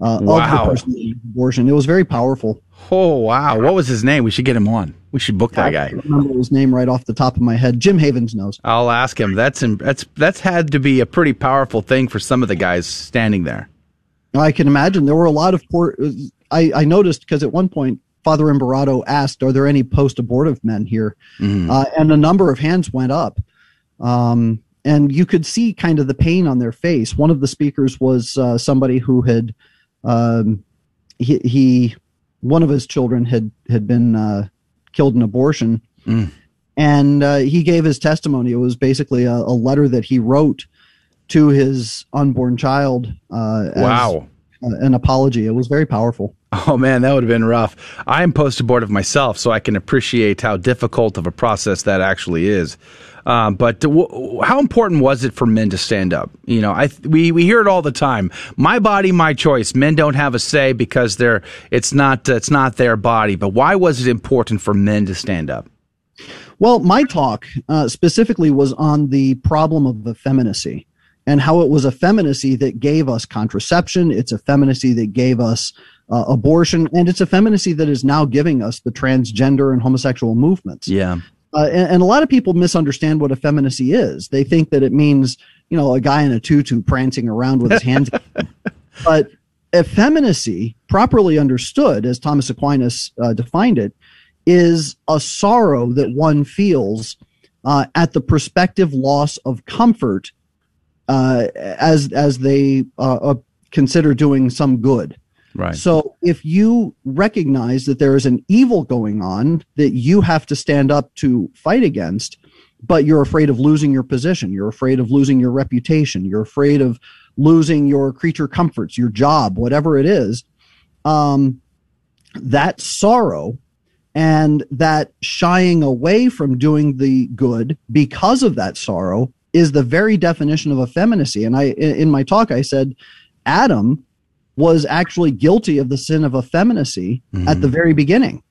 uh, wow. of the person abortion. It was very powerful. Oh wow! What was his name? We should get him on. We should book that I guy. remember his name right off the top of my head. Jim Havens knows. I'll ask him. That's that's that's had to be a pretty powerful thing for some of the guys standing there. I can imagine there were a lot of poor. I, I noticed because at one point Father Imbarrato asked, "Are there any post-abortive men here?" Mm. Uh, and a number of hands went up, um, and you could see kind of the pain on their face. One of the speakers was uh, somebody who had um, he, he, one of his children had had been uh, killed in abortion, mm. and uh, he gave his testimony. It was basically a, a letter that he wrote to his unborn child. Uh, as, Wow. uh, an apology. It was very powerful. Oh man, that would have been rough. I am post abortive myself, so I can appreciate how difficult of a process that actually is. Um, but w- how important was it for men to stand up? You know, I we we hear it all the time. My body, my choice. Men don't have a say because they're it's not it's not their body. But why was it important for men to stand up? Well, my talk uh, specifically was on the problem of effeminacy and how it was effeminacy that gave us contraception. It's effeminacy that gave us uh, abortion, and it's effeminacy that is now giving us the transgender and homosexual movements. Yeah. Uh, and, and a lot of people misunderstand what effeminacy is. They think that it means, you know, a guy in a tutu prancing around with his hands. but effeminacy, properly understood, as Thomas Aquinas uh, defined it, is a sorrow that one feels uh, at the prospective loss of comfort uh, as as they uh, uh, consider doing some good. Right. So if you recognize that there is an evil going on that you have to stand up to fight against, but you're afraid of losing your position, you're afraid of losing your reputation, you're afraid of losing your creature comforts, your job, whatever it is, um, that sorrow and that shying away from doing the good because of that sorrow is the very definition of effeminacy. And I, in my talk, I said Adam was actually guilty of the sin of effeminacy at the mm-hmm. very beginning.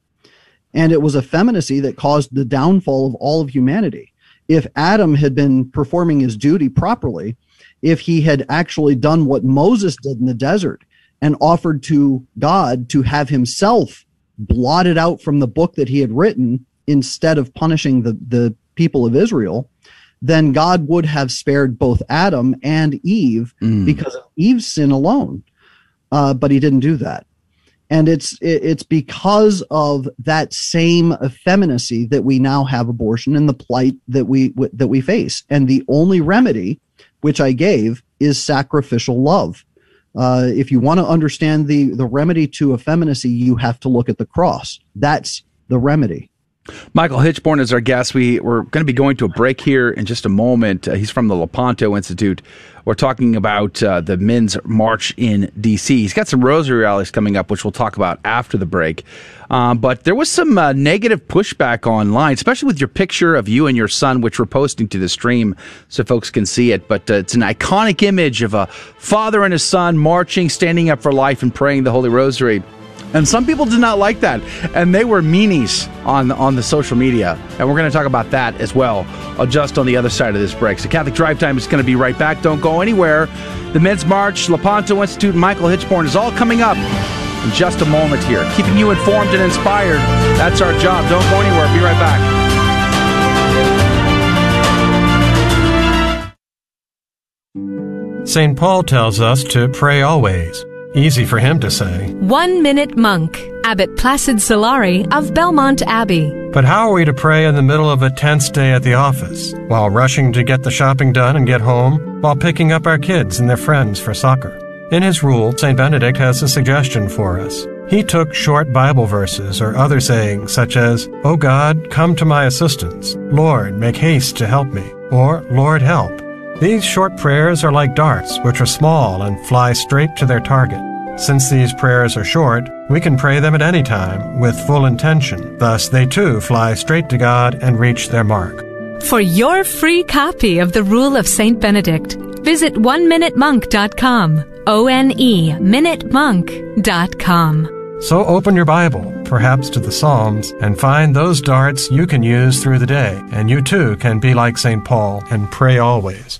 And it was effeminacy that caused the downfall of all of humanity. If Adam had been performing his duty properly, if he had actually done what Moses did in the desert and offered to God to have himself blotted out from the book that he had written instead of punishing the, the people of Israel, then God would have spared both Adam and Eve because of Eve's sin alone. Uh, but he didn't do that. And it's it's because of that same effeminacy that we now have abortion and the plight that we that we face. And the only remedy, which I gave, is sacrificial love. Uh, if you want to understand the the remedy to effeminacy, you have to look at the cross. That's the remedy. Michael Hichborn is our guest. We, we're going to be going to a break here in just a moment. Uh, he's from the Lepanto Institute. We're talking about uh, the men's march in D.C. He's got some rosary rallies coming up, which we'll talk about after the break. Um, but there was some uh, negative pushback online, especially with your picture of you and your son, which we're posting to the stream so folks can see it. But uh, it's an iconic image of a father and a son marching, standing up for life, and praying the Holy Rosary. And some people did not like that, and they were meanies on on the social media. And we're going to talk about that as well, uh, just on the other side of this break. So Catholic Drive Time is going to be right back. Don't go anywhere. The Men's March, Lepanto Institute, Michael Hichborn is all coming up in just a moment here, keeping you informed and inspired. That's our job. Don't go anywhere. Be right back. St. Paul tells us to pray always. Easy for him to say. One Minute Monk, Abbot Placid Solari of Belmont Abbey. But how are we to pray in the middle of a tense day at the office, while rushing to get the shopping done and get home, while picking up our kids and their friends for soccer? In his rule, St. Benedict has a suggestion for us. He took short Bible verses or other sayings such as, O God, come to my assistance. Lord, make haste to help me. Or, Lord, help. These short prayers are like darts, which are small and fly straight to their target. Since these prayers are short, we can pray them at any time with full intention. Thus, they too fly straight to God and reach their mark. For your free copy of the Rule of St. Benedict, visit oneminutemonk.com. O N E minutemonk.com. So open your Bible, perhaps to the Psalms, and find those darts you can use through the day, and you too can be like St. Paul and pray always.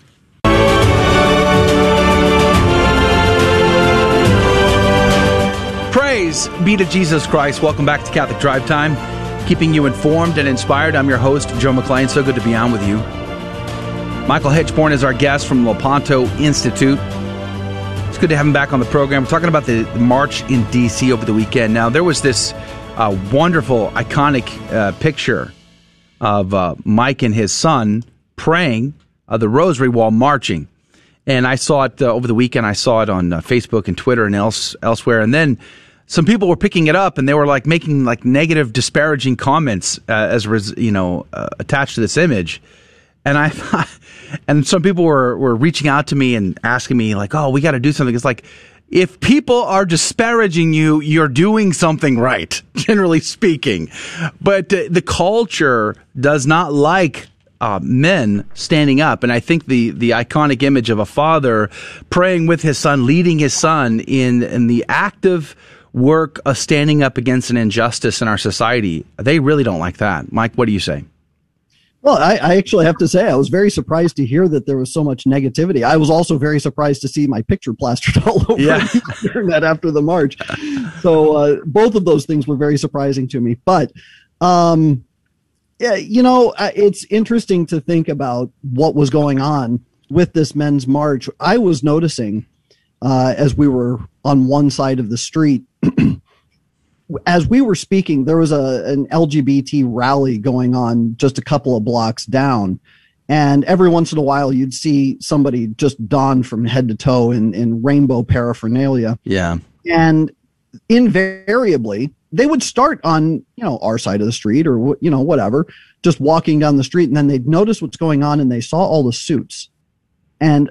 Praise be to Jesus Christ. Welcome back to Catholic Drive Time, keeping you informed and inspired. I'm your host, Joe McClane. So good to be on with you. Michael Hichborn is our guest from Lepanto Institute. It's good to have him back on the program. We're talking about the march in D.C. over the weekend. Now, there was this uh, wonderful, iconic uh, picture of uh, Mike and his son praying uh, the rosary while marching. And I saw it uh, over the weekend. I saw it on uh, Facebook and Twitter and else, elsewhere. And then some people were picking it up and they were like making like negative, disparaging comments uh, as res- you know uh, attached to this image. And I thought, and some people were were reaching out to me and asking me like, "Oh, we got to do something." It's like if people are disparaging you, you're doing something right, generally speaking. But uh, the culture does not like uh, men standing up. And I think the, the iconic image of a father praying with his son, leading his son in, in the active work of standing up against an injustice in our society, they really don't like that. Mike, what do you say? Well, I, I, actually have to say I was very surprised to hear that there was so much negativity. I was also very surprised to see my picture plastered all over yeah. the internet after the march. So uh, both of those things were very surprising to me. But um, yeah, you know, it's interesting to think about what was going on with this men's march. I was noticing uh, as we were on one side of the street as we were speaking, there was a an LGBT rally going on just a couple of blocks down. And every once in a while, you'd see somebody just donned from head to toe in, in rainbow paraphernalia. Yeah. And invariably, they would start on, you know, our side of the street or, you know, whatever, just walking down the street. And then they'd notice what's going on and they saw all the suits. And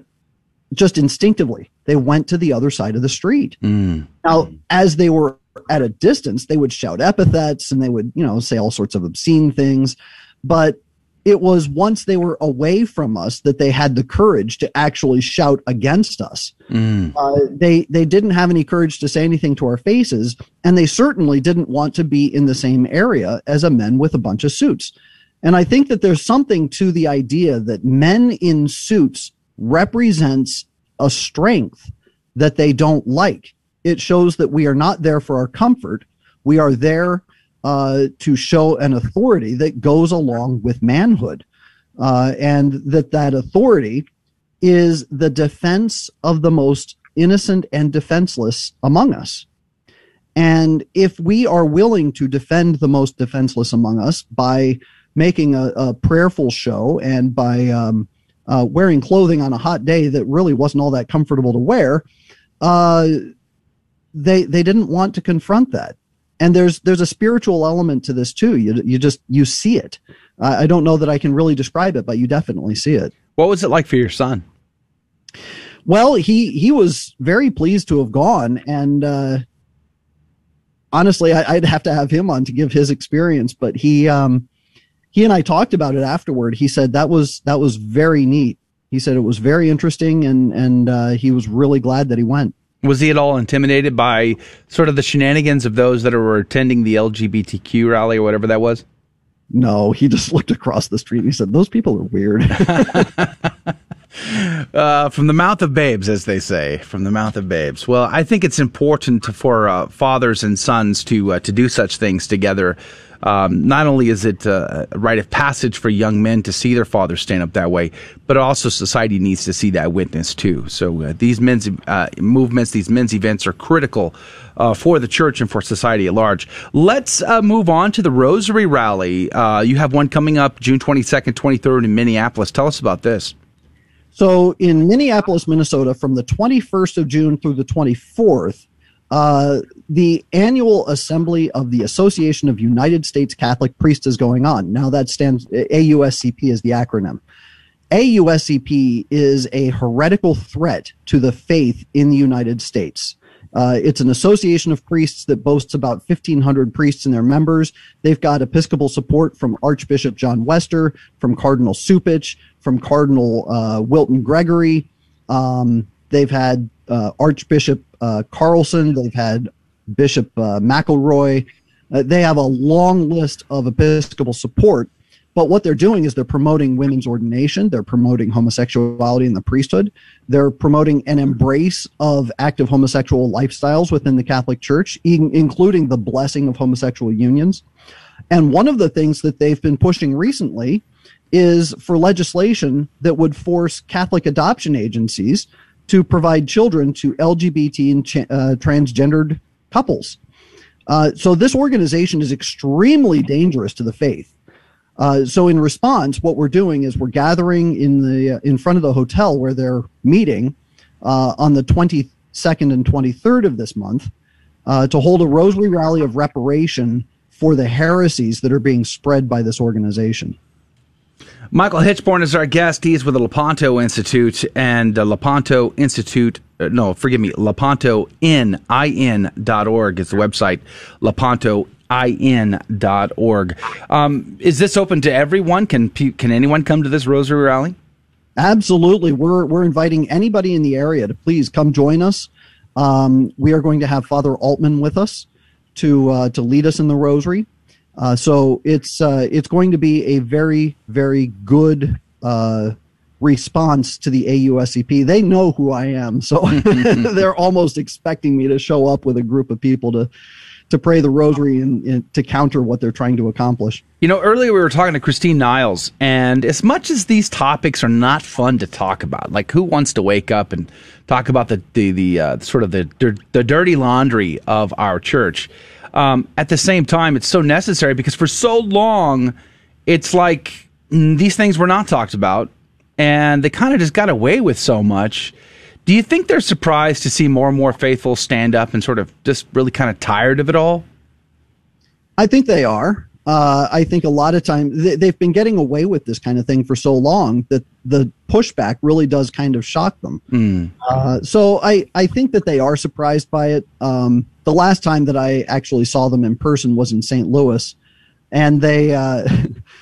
just instinctively, they went to the other side of the street. Mm. Now, as they were at a distance, they would shout epithets and they would, you know, say all sorts of obscene things. But it was once they were away from us that they had the courage to actually shout against us. Mm. Uh, they they didn't have any courage to say anything to our faces, and they certainly didn't want to be in the same area as a men with a bunch of suits. And I think that there's something to the idea that men in suits represents a strength that they don't like it shows that we are not there for our comfort. We are there uh, to show an authority that goes along with manhood, uh, and that that authority is the defense of the most innocent and defenseless among us. And if we are willing to defend the most defenseless among us by making a, a prayerful show and by um, uh, wearing clothing on a hot day that really wasn't all that comfortable to wear, uh, they they didn't want to confront that. And there's there's a spiritual element to this too. You you just you see it. I don't know that i can really describe it but you definitely see it. What was it like for your son? Well he he was very pleased to have gone. And uh honestly I, would have to have him on to give his experience but he um he and i talked about it afterward he said that was that was very neat he said it was very interesting and and uh, he was really glad that he went was he at all intimidated by sort of the shenanigans of those that were attending the LGBTQ rally or whatever that was? No, he just looked across the street and he said, "Those people are weird." uh, from the mouth of babes, as they say, from the mouth of babes. Well, I think it's important for uh, fathers and sons to uh, to do such things together um, not only is it a rite of passage for young men to see their fathers stand up that way, but also society needs to see that witness too. So uh, these men's uh, movements, these men's events are critical uh, for the church and for society at large. Let's uh, move on to the Rosary Rally. Uh, you have one coming up June 22nd, 23rd in Minneapolis. Tell us about this. So in Minneapolis, Minnesota, from the 21st of June through the 24th, uh, the annual assembly of the Association of United States Catholic Priests is going on. Now that stands AUSCP is the acronym. AUSCP is a heretical threat to the faith in the United States. Uh, it's an association of priests that boasts about 1,500 priests and their members. They've got Episcopal support from Archbishop John Wester, from Cardinal Cupich, from Cardinal uh, Wilton Gregory. Um, they've had uh, Archbishop uh, Carlson. They've had Bishop uh, McElroy. Uh, they have a long list of Episcopal support. But what they're doing is they're promoting women's ordination. They're promoting homosexuality in the priesthood. They're promoting an embrace of active homosexual lifestyles within the Catholic Church, in, including the blessing of homosexual unions. And one of the things that they've been pushing recently is for legislation that would force Catholic adoption agencies to provide children to LGBT and cha- uh, transgendered couples. Uh, so this organization is extremely dangerous to the faith. Uh, so in response, what we're doing is we're gathering in the uh, in front of the hotel where they're meeting uh, on the 22nd and 23rd of this month uh, to hold a rosary rally of reparation for the heresies that are being spread by this organization. Michael Hichborn is our guest. He's with the Lepanto Institute and uh, Lepanto Institute. Uh, no, forgive me. Lepantoin.org is the website. Lepantoin.org. Um, is this open to everyone? Can can anyone come to this Rosary Rally? Absolutely. We're we're inviting anybody in the area to please come join us. Um, we are going to have Father Altman with us to uh, to lead us in the Rosary. Uh, so it's uh, it's going to be a very very good uh, response to the AUSCP. They know who I am, so they're almost expecting me to show up with a group of people to to pray the Rosary and, and to counter what they're trying to accomplish. You know, earlier we were talking to Christine Niles, and as much as these topics are not fun to talk about, like who wants to wake up and talk about the the, the uh, sort of the the dirty laundry of our church um, at the same time, it's so necessary because for so long, it's like mm, these things were not talked about, and they kind of just got away with so much. Do you think they're surprised to see more and more faithful stand up and sort of just really kind of tired of it all? I think they are. Uh, I think a lot of time they, have been getting away with this kind of thing for so long that the pushback really does kind of shock them. Mm. Uh, so I, I think that they are surprised by it. Um, the last time that I actually saw them in person was in St. Louis, and they uh,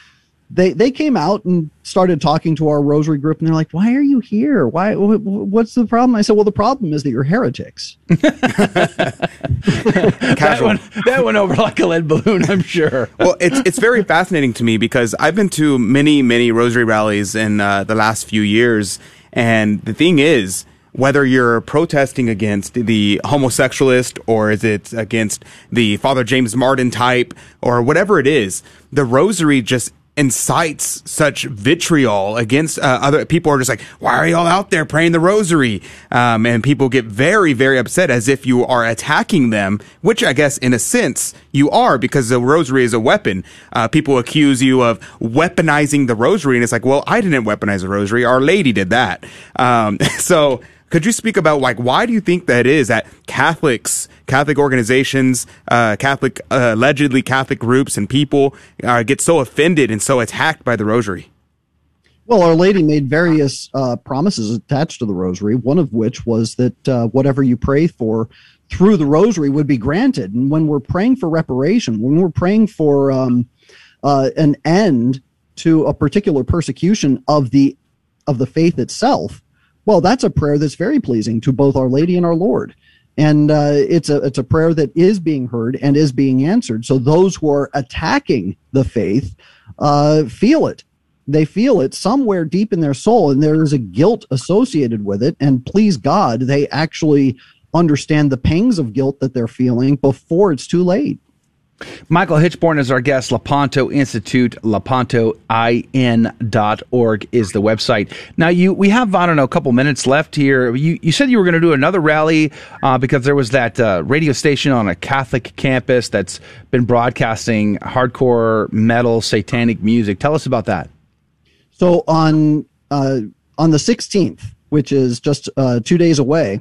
they they came out and started talking to our rosary group, and they're like, "Why are you here? Why? What's the problem?" I said, "Well, the problem is that you're heretics." that, went, that went over like a lead balloon, I'm sure. well, it's it's very fascinating to me because I've been to many many rosary rallies in uh, the last few years, and the thing is whether you're protesting against the homosexualist or is it against the Father James Martin type or whatever it is, the rosary just incites such vitriol against uh, other people are just like why are y'all out there praying the rosary? Um, and people get very very upset as if you are attacking them which i guess in a sense you are because the rosary is a weapon. Uh, people accuse you of weaponizing the rosary and it's like well i didn't weaponize the rosary. Our lady did that. Um, so could you speak about like why do you think that is that Catholics, Catholic organizations, uh, Catholic uh, allegedly Catholic groups and people uh, get so offended and so attacked by the Rosary? Well, Our Lady made various uh, promises attached to the Rosary. One of which was that uh, whatever you pray for through the Rosary would be granted. And when we're praying for reparation, when we're praying for um, uh, an end to a particular persecution of the of the faith itself, well, that's a prayer that's very pleasing to both Our Lady and our Lord. And uh, it's a it's a prayer that is being heard and is being answered. So those who are attacking the faith uh, feel it. They feel it somewhere deep in their soul, and there is a guilt associated with it. And please God, they actually understand the pangs of guilt that they're feeling before it's too late. Michael Hichborn is our guest. Lepanto Institute, lepantoin.org is the website. Now, you we have, I don't know, a couple minutes left here. You, you said you were going to do another rally uh, because there was that uh, radio station on a Catholic campus that's been broadcasting hardcore metal satanic music. Tell us about that. So on uh, on the 16th, which is just uh, two days away,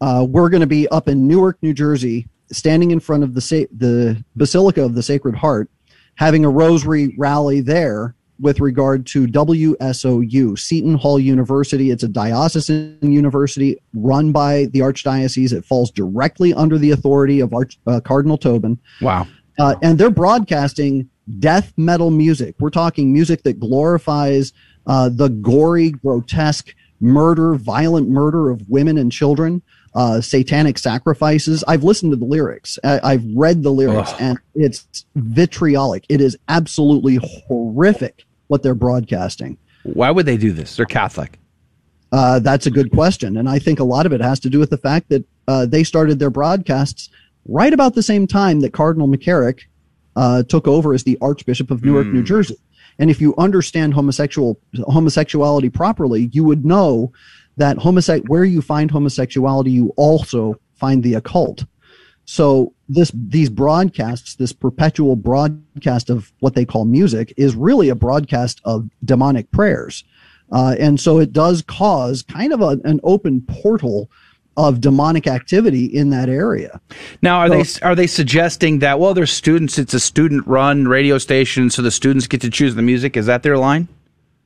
uh, we're going to be up in Newark, New Jersey standing in front of the sa- the Basilica of the Sacred Heart, having a rosary rally there with regard to WSOU, Seton Hall University. It's a diocesan university run by the Archdiocese. It falls directly under the authority of Arch, uh, Cardinal Tobin. Wow. Uh, and they're broadcasting death metal music. We're talking music that glorifies uh, the gory, grotesque murder, violent murder of women and children uh, satanic sacrifices. I've listened to the lyrics. I, have read the lyrics, Ugh. and it's vitriolic. It is absolutely horrific what they're broadcasting. Why would they do this? They're Catholic. Uh, that's a good question, and I think a lot of it has to do with the fact that uh, they started their broadcasts right about the same time that Cardinal McCarrick uh, took over as the Archbishop of Newark, mm. New Jersey. And if you understand homosexual homosexuality properly, you would know that homosex where you find homosexuality, you also find the occult. So this these broadcasts, this perpetual broadcast of what they call music, is really a broadcast of demonic prayers, uh, and so it does cause kind of a, an open portal of demonic activity in that area. Now, are so, they are they suggesting that well, there's students, it's a student run radio station, so the students get to choose the music? Is that their line?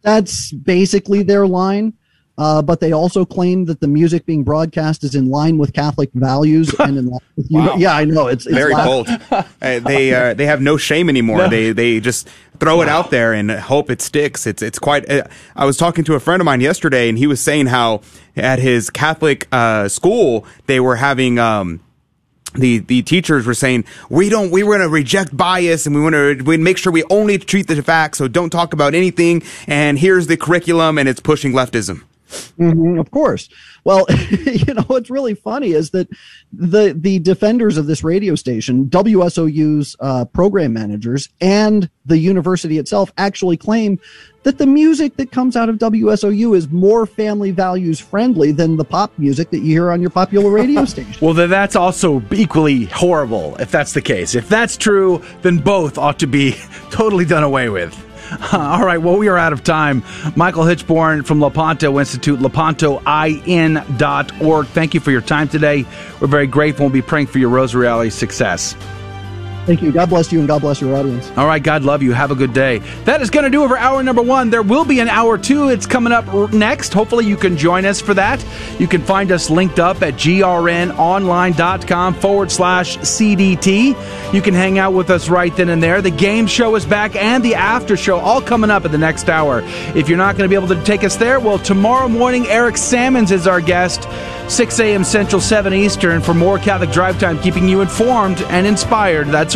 That's basically their line. Uh, but they also claim that the music being broadcast is in line with Catholic values and in line with wow. yeah, I know it's, it's very bold. uh, they uh, they have no shame anymore. No. They they just throw wow. it out there and hope it sticks. It's it's quite. Uh, I was talking to a friend of mine yesterday, and he was saying how at his Catholic uh, school they were having. Um, the the teachers were saying we don't we were going to reject bias and we want to we make sure we only treat the facts so don't talk about anything and here's the curriculum and it's pushing leftism Mm-hmm, of course. Well, you know what's really funny is that the the defenders of this radio station, WSOU's uh, program managers, and the university itself actually claim that the music that comes out of WSOU is more family values friendly than the pop music that you hear on your popular radio station. well, then that's also equally horrible if that's the case. If that's true, then both ought to be totally done away with. All right, well, we are out of time. Michael Hichborn from Lepanto Institute, lepantoin.org. Thank you for your time today. We're very grateful. We'll be praying for your Rosary success. Thank you. God bless you and God bless your audience. All right. God love you. Have a good day. That is going to do it for hour number one. There will be an hour two. It's coming up next. Hopefully, you can join us for that. You can find us linked up at grnonline.com forward slash CDT. You can hang out with us right then and there. The game show is back and the after show all coming up in the next hour. If you're not going to be able to take us there, well, tomorrow morning, Eric Sammons is our guest. 6 a.m. Central, 7 Eastern for more Catholic Drive Time, keeping you informed and inspired. That's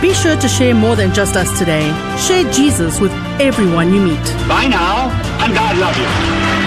Be sure to share more than just us today. Share Jesus with everyone you meet. Bye now, and God love you.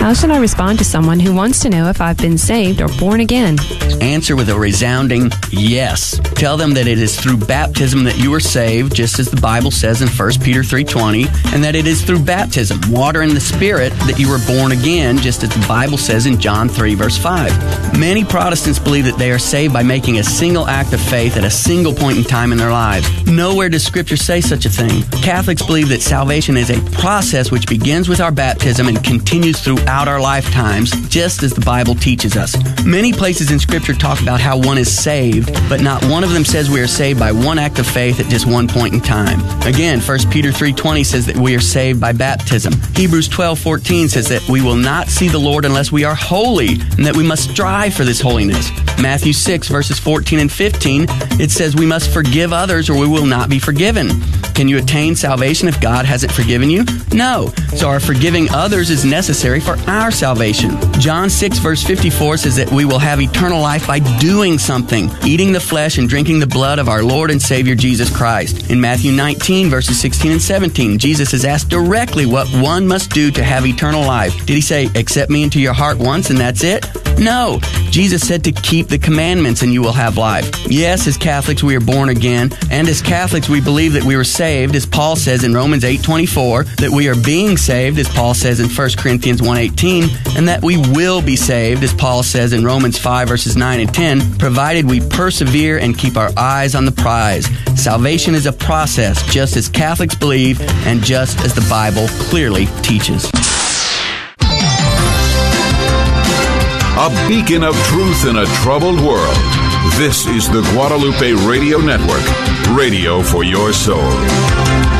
How should I respond to someone who wants to know if I've been saved or born again? Answer with a resounding yes. Tell them that it is through baptism that you are saved, just as the Bible says in 1 Peter 3:20, and that it is through baptism, water and the spirit, that you were born again, just as the Bible says in John 3 verse 5. Many Protestants believe that they are saved by making a single act of faith at a single point in time in their lives. Nowhere does scripture say such a thing. Catholics believe that salvation is a process which begins with our baptism and continues through throughout our lifetimes, just as the Bible teaches us. Many places in Scripture talk about how one is saved, but not one of them says we are saved by one act of faith at just one point in time. Again, 1 Peter 3.20 says that we are saved by baptism. Hebrews 12.14 says that we will not see the Lord unless we are holy, and that we must strive for this holiness. Matthew 6, verses 14 and 15, it says we must forgive others or we will not be forgiven. Can you attain salvation if God hasn't forgiven you? No. So our forgiving others is necessary for our salvation. John 6, verse 54 says that we will have eternal life by doing something, eating the flesh and drinking the blood of our Lord and Savior Jesus Christ. In Matthew 19, verses 16 and 17, Jesus is asked directly what one must do to have eternal life. Did he say, accept me into your heart once and that's it? No. Jesus said to keep the commandments and you will have life. Yes, as Catholics we are born again, and as Catholics we believe that we were saved, as Paul says in Romans 8:24, that we are being saved, as Paul says in 1 Corinthians 1:18, and that we will be saved, as Paul says in Romans 5 verses 9 and 10, provided we persevere and keep our eyes on the prize. Salvation is a process, just as Catholics believe and just as the Bible clearly teaches. a beacon of truth in a troubled world. This is the Guadalupe Radio Network, radio for your soul.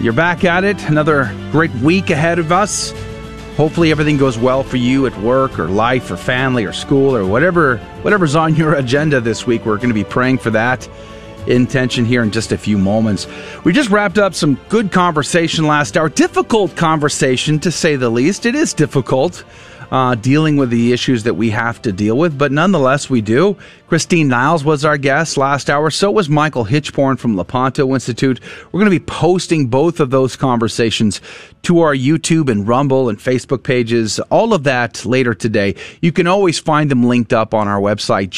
You're back at it. Another great week ahead of us. Hopefully everything goes well for you at work or life or family or school or whatever whatever's on your agenda this week. We're going to be praying for that intention here in just a few moments. We just wrapped up some good conversation last hour. Difficult conversation to say the least. It is difficult uh, dealing with the issues that we have to deal with, but nonetheless, we do. Christine Niles was our guest last hour. So was Michael Hichborn from Lepanto Institute. We're going to be posting both of those conversations to our YouTube and Rumble and Facebook pages, all of that later today. You can always find them linked up on our website,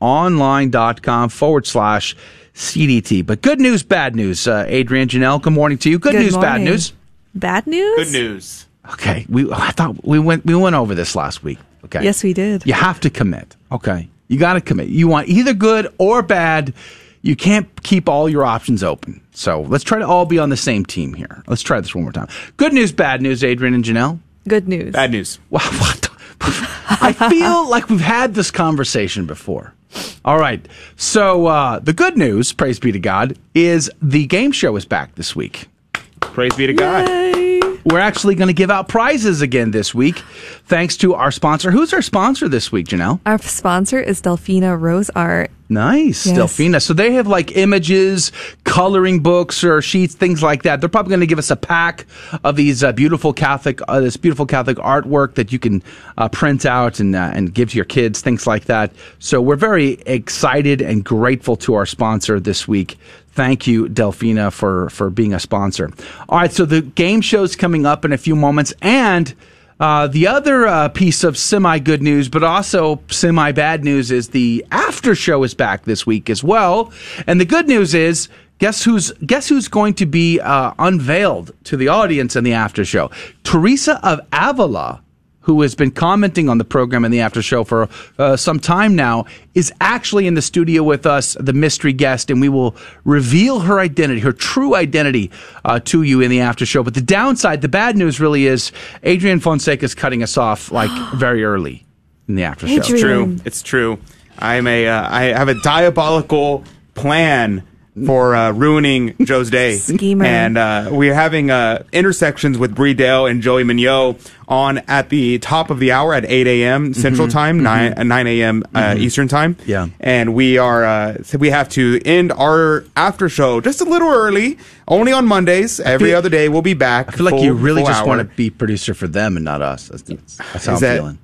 grnonline.com forward slash CDT. But good news, bad news. Uh, Adrian Janelle, good morning to you. Good, Good news, bad news. Bad news? Good news. Okay, we I thought we went we went over this last week. Okay. Yes, we did. You have to commit. Okay. You got to commit. You want either good or bad. You can't keep all your options open. So let's try to all be on the same team here. Let's try this one more time. Good news, bad news, Adrian and Janelle. Good news. Bad news. Wow, what? I feel like we've had this conversation before. All right. So uh, the good news, praise be to God, is the game show is back this week. Praise be to God. We're actually going to give out prizes again this week, thanks to our sponsor. Who's our sponsor this week, Janelle? Our sponsor is Delphina Rose Art. Nice, Yes. Delphina. So they have like images, coloring books, or sheets, things like that. They're probably going to give us a pack of these uh, beautiful Catholic, uh, this beautiful Catholic artwork that you can uh, print out and uh, and give to your kids, things like that. So we're very excited and grateful to our sponsor this week. Thank you, Delphina, for for being a sponsor. All right, so the game show's coming up in a few moments, and. Uh, the other uh, piece of semi good news, but also semi bad news, is the after show is back this week as well. And the good news is, guess who's guess who's going to be uh, unveiled to the audience in the after show? Teresa of Avila, who has been commenting on the program in the after show for uh, some time now, is actually in the studio with us, the mystery guest, and we will reveal her identity, her true identity, uh, to you in the after show. But the downside, the bad news really is Adrian Fonseca is cutting us off like very early in the after show. It's true. It's true. I'm a. Uh, I have a diabolical plan for uh, ruining Joe's day. Schemer. And uh, we're having uh, intersections with Brie Dale and Joey Mignot on at the top of the hour at 8 a.m. Central Mhm. Time, 9, uh, 9 a.m. Uh, Mhm. Eastern Time. Yeah. And we are. Uh, so we have to end our after show just a little early. Only on Mondays. Every feel- other day we'll be back. I feel like you really just hour. want to be producer for them and not us. That's, that's, that's how Is I'm that- feeling.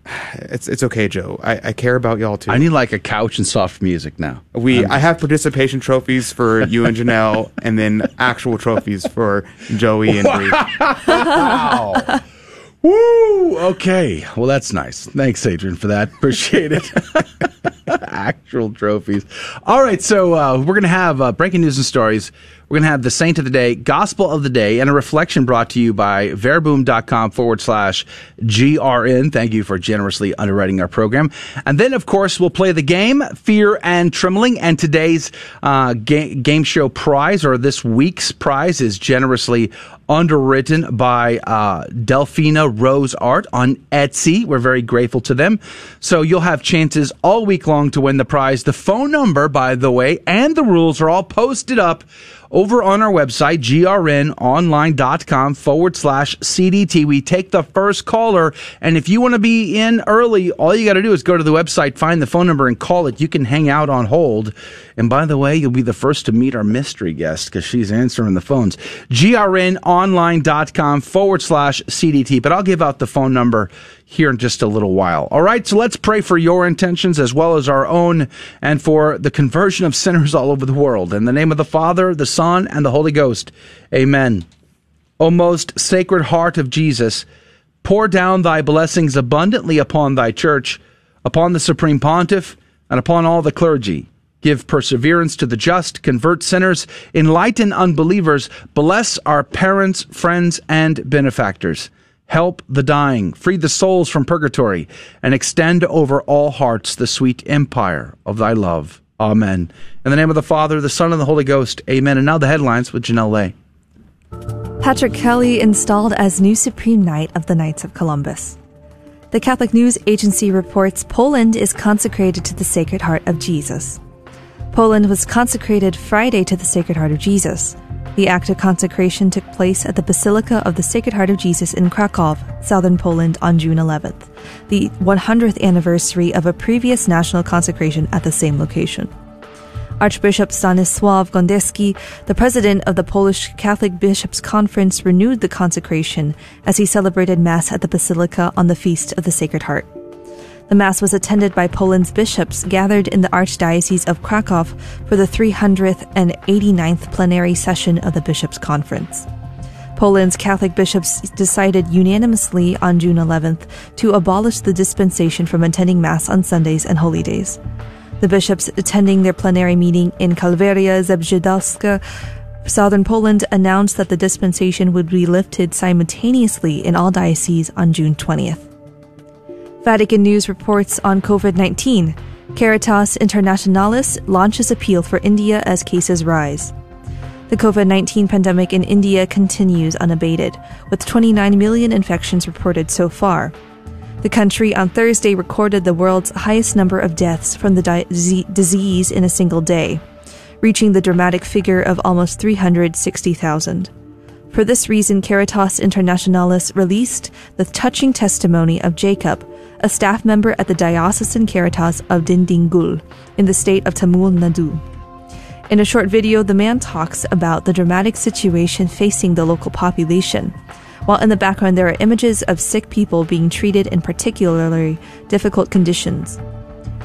It's it's okay, Joe. I, I care about y'all too. I need like a couch and soft music now. We I'm I have participation trophies for you and Janelle, and then actual trophies for Joey and Bree. Wow. Woo! Okay. Well, that's nice. Thanks, Adrian, for that. Appreciate it. Actual trophies. All right. So uh, we're going to have uh, breaking news and stories. We're going to have the saint of the day, gospel of the day, and a reflection brought to you by verbum.com forward slash GRN. Thank you for generously underwriting our program. And then, of course, we'll play the game, Fear and Trembling. And today's uh, ga- game show prize, or this week's prize, is generously underwritten by uh, Delphina Rose Art on Etsy. We're very grateful to them. So you'll have chances all week long to win the prize. The phone number, by the way, and the rules are all posted up over on our website, grnonline.com forward slash CDT. We take the first caller. And if you want to be in early, all you got to do is go to the website, find the phone number, and call it. You can hang out on hold. And by the way, you'll be the first to meet our mystery guest because she's answering the phones. grnonline.com forward slash CDT. But I'll give out the phone number here in just a little while. All right, so let's pray for your intentions as well as our own and for the conversion of sinners all over the world. In the name of the Father, the Son, and the Holy Ghost. Amen. O most sacred heart of Jesus, pour down thy blessings abundantly upon thy church, upon the supreme pontiff, and upon all the clergy. Give perseverance to the just, convert sinners, enlighten unbelievers, bless our parents, friends, and benefactors help the dying, free the souls from purgatory, and extend over all hearts the sweet empire of thy love. Amen. In the name of the Father, the Son, and the Holy Ghost. Amen. And now the headlines with Janelle Lay. Patrick Kelly installed as new Supreme Knight of the Knights of Columbus. The Catholic News Agency reports Poland is consecrated to the Sacred Heart of Jesus. Poland was consecrated Friday to the Sacred Heart of Jesus. The act of consecration took place at the Basilica of the Sacred Heart of Jesus in Krakow, southern Poland, on June 11th, the 100th anniversary of a previous national consecration at the same location. Archbishop Stanisław Gądecki, the president of the Polish Catholic Bishops' Conference, renewed the consecration as he celebrated Mass at the Basilica on the Feast of the Sacred Heart. The Mass was attended by Poland's bishops gathered in the Archdiocese of Krakow for the 389th plenary session of the Bishops' Conference. Poland's Catholic bishops decided unanimously on June 11th to abolish the dispensation from attending Mass on Sundays and holy days. The bishops attending their plenary meeting in Kalwaria Zebrzydowska, southern Poland, announced that the dispensation would be lifted simultaneously in all dioceses on June 20th. Vatican News reports on COVID 19. Caritas Internationalis launches appeal for India as cases rise. The COVID 19 pandemic in India continues unabated, with 29 million infections reported so far. The country on Thursday recorded the world's highest number of deaths from the di- disease in a single day, reaching the dramatic figure of almost 360,000. For this reason, Caritas Internationalis released the touching testimony of Jacob, a staff member at the Diocesan Caritas of Dindigul in the state of Tamil Nadu. In a short video, the man talks about the dramatic situation facing the local population, while in the background there are images of sick people being treated in particularly difficult conditions.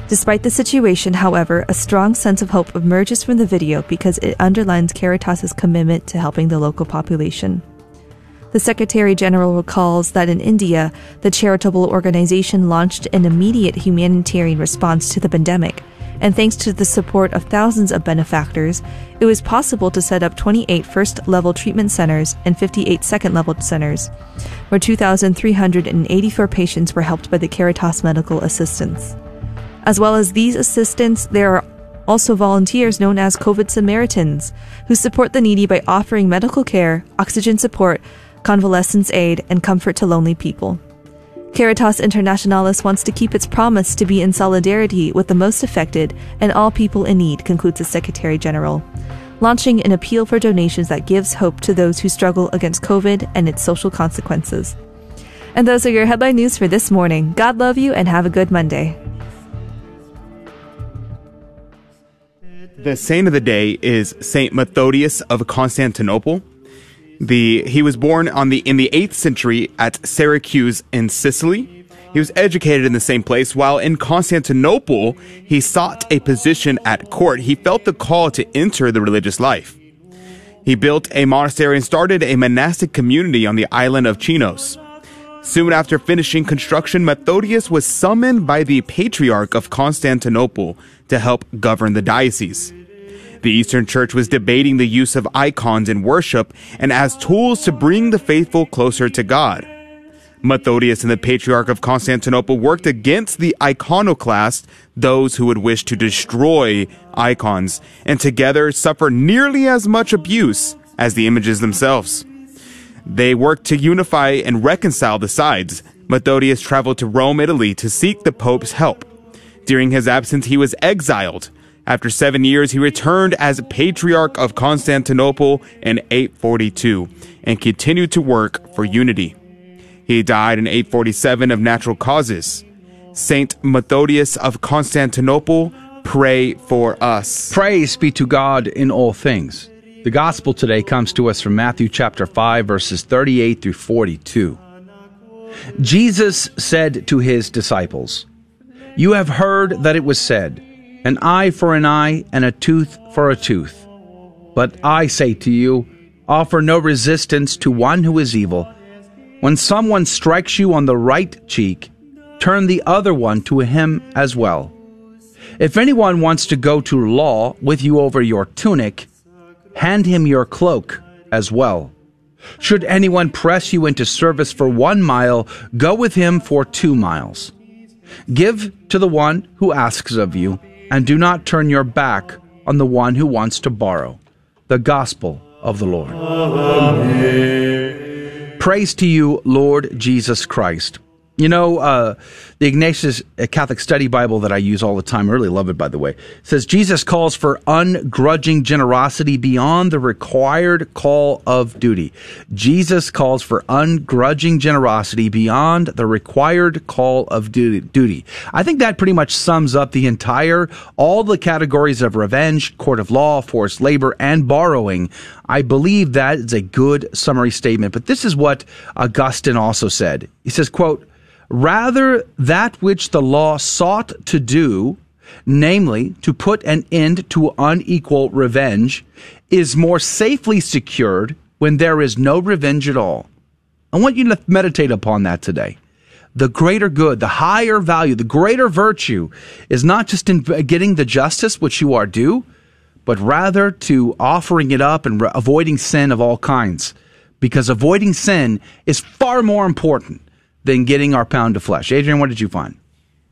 Despite the situation, however, a strong sense of hope emerges from the video because it underlines Caritas's commitment to helping the local population. The Secretary General recalls that in India, the charitable organization launched an immediate humanitarian response to the pandemic, and thanks to the support of thousands of benefactors, it was possible to set up 28 first level treatment centers and 58 second level centers, where 2,384 patients were helped by the Caritas medical assistants. As well as these assistants, there are also volunteers known as COVID Samaritans, who support the needy by offering medical care, oxygen support, convalescence aid, and comfort to lonely people. Caritas Internationalis wants to keep its promise to be in solidarity with the most affected and all people in need, concludes the Secretary General, launching an appeal for donations that gives hope to those who struggle against COVID and its social consequences. And those are your headline news for this morning. God love you and have a good Monday. The saint of the day is Saint Methodius of Constantinople. The he was born on the in the 8th century at Syracuse in Sicily. He was educated in the same place while in Constantinople he sought a position at court. He felt the call to enter the religious life. He built a monastery and started a monastic community on the island of Chios. Soon after finishing construction, Methodius was summoned by the Patriarch of Constantinople to help govern the diocese. The Eastern Church was debating the use of icons in worship and as tools to bring the faithful closer to God. Methodius and the Patriarch of Constantinople worked against the iconoclast, those who would wish to destroy icons, and together suffer nearly as much abuse as the images themselves. They worked to unify and reconcile the sides. Methodius traveled to Rome, Italy to seek the Pope's help. During his absence, he was exiled After seven years, he returned as Patriarch of Constantinople in 842 and continued to work for unity. He died in 847 of natural causes. Saint Methodius of Constantinople, pray for us. Praise be to God in all things. The gospel today comes to us from Matthew chapter 5, verses 38 through 42. Jesus said to his disciples, You have heard that it was said, An eye for an eye, and a tooth for a tooth. But I say to you, offer no resistance to one who is evil. When someone strikes you on the right cheek, turn the other one to him as well. If anyone wants to go to law with you over your tunic, hand him your cloak as well. Should anyone press you into service for one mile, go with him for two miles. Give to the one who asks of you, and do not turn your back on the one who wants to borrow. The Gospel of the Lord. Amen. Praise to you, Lord Jesus Christ. You know, uh, the Ignatius uh, Catholic Study Bible that I use all the time, I really love it, by the way, says Jesus calls for ungrudging generosity beyond the required call of duty. Jesus calls for ungrudging generosity beyond the required call of duty. I think that pretty much sums up the entire, all the categories of revenge, court of law, forced labor, and borrowing. I believe that is a good summary statement. But this is what Augustine also said. He says, quote, Rather, that which the law sought to do, namely, to put an end to unequal revenge, is more safely secured when there is no revenge at all. I want you to meditate upon that today. The greater good, the higher value, the greater virtue is not just in getting the justice which you are due, but rather to offering it up and avoiding sin of all kinds. Because avoiding sin is far more important than getting our pound of flesh. Adrian, what did you find?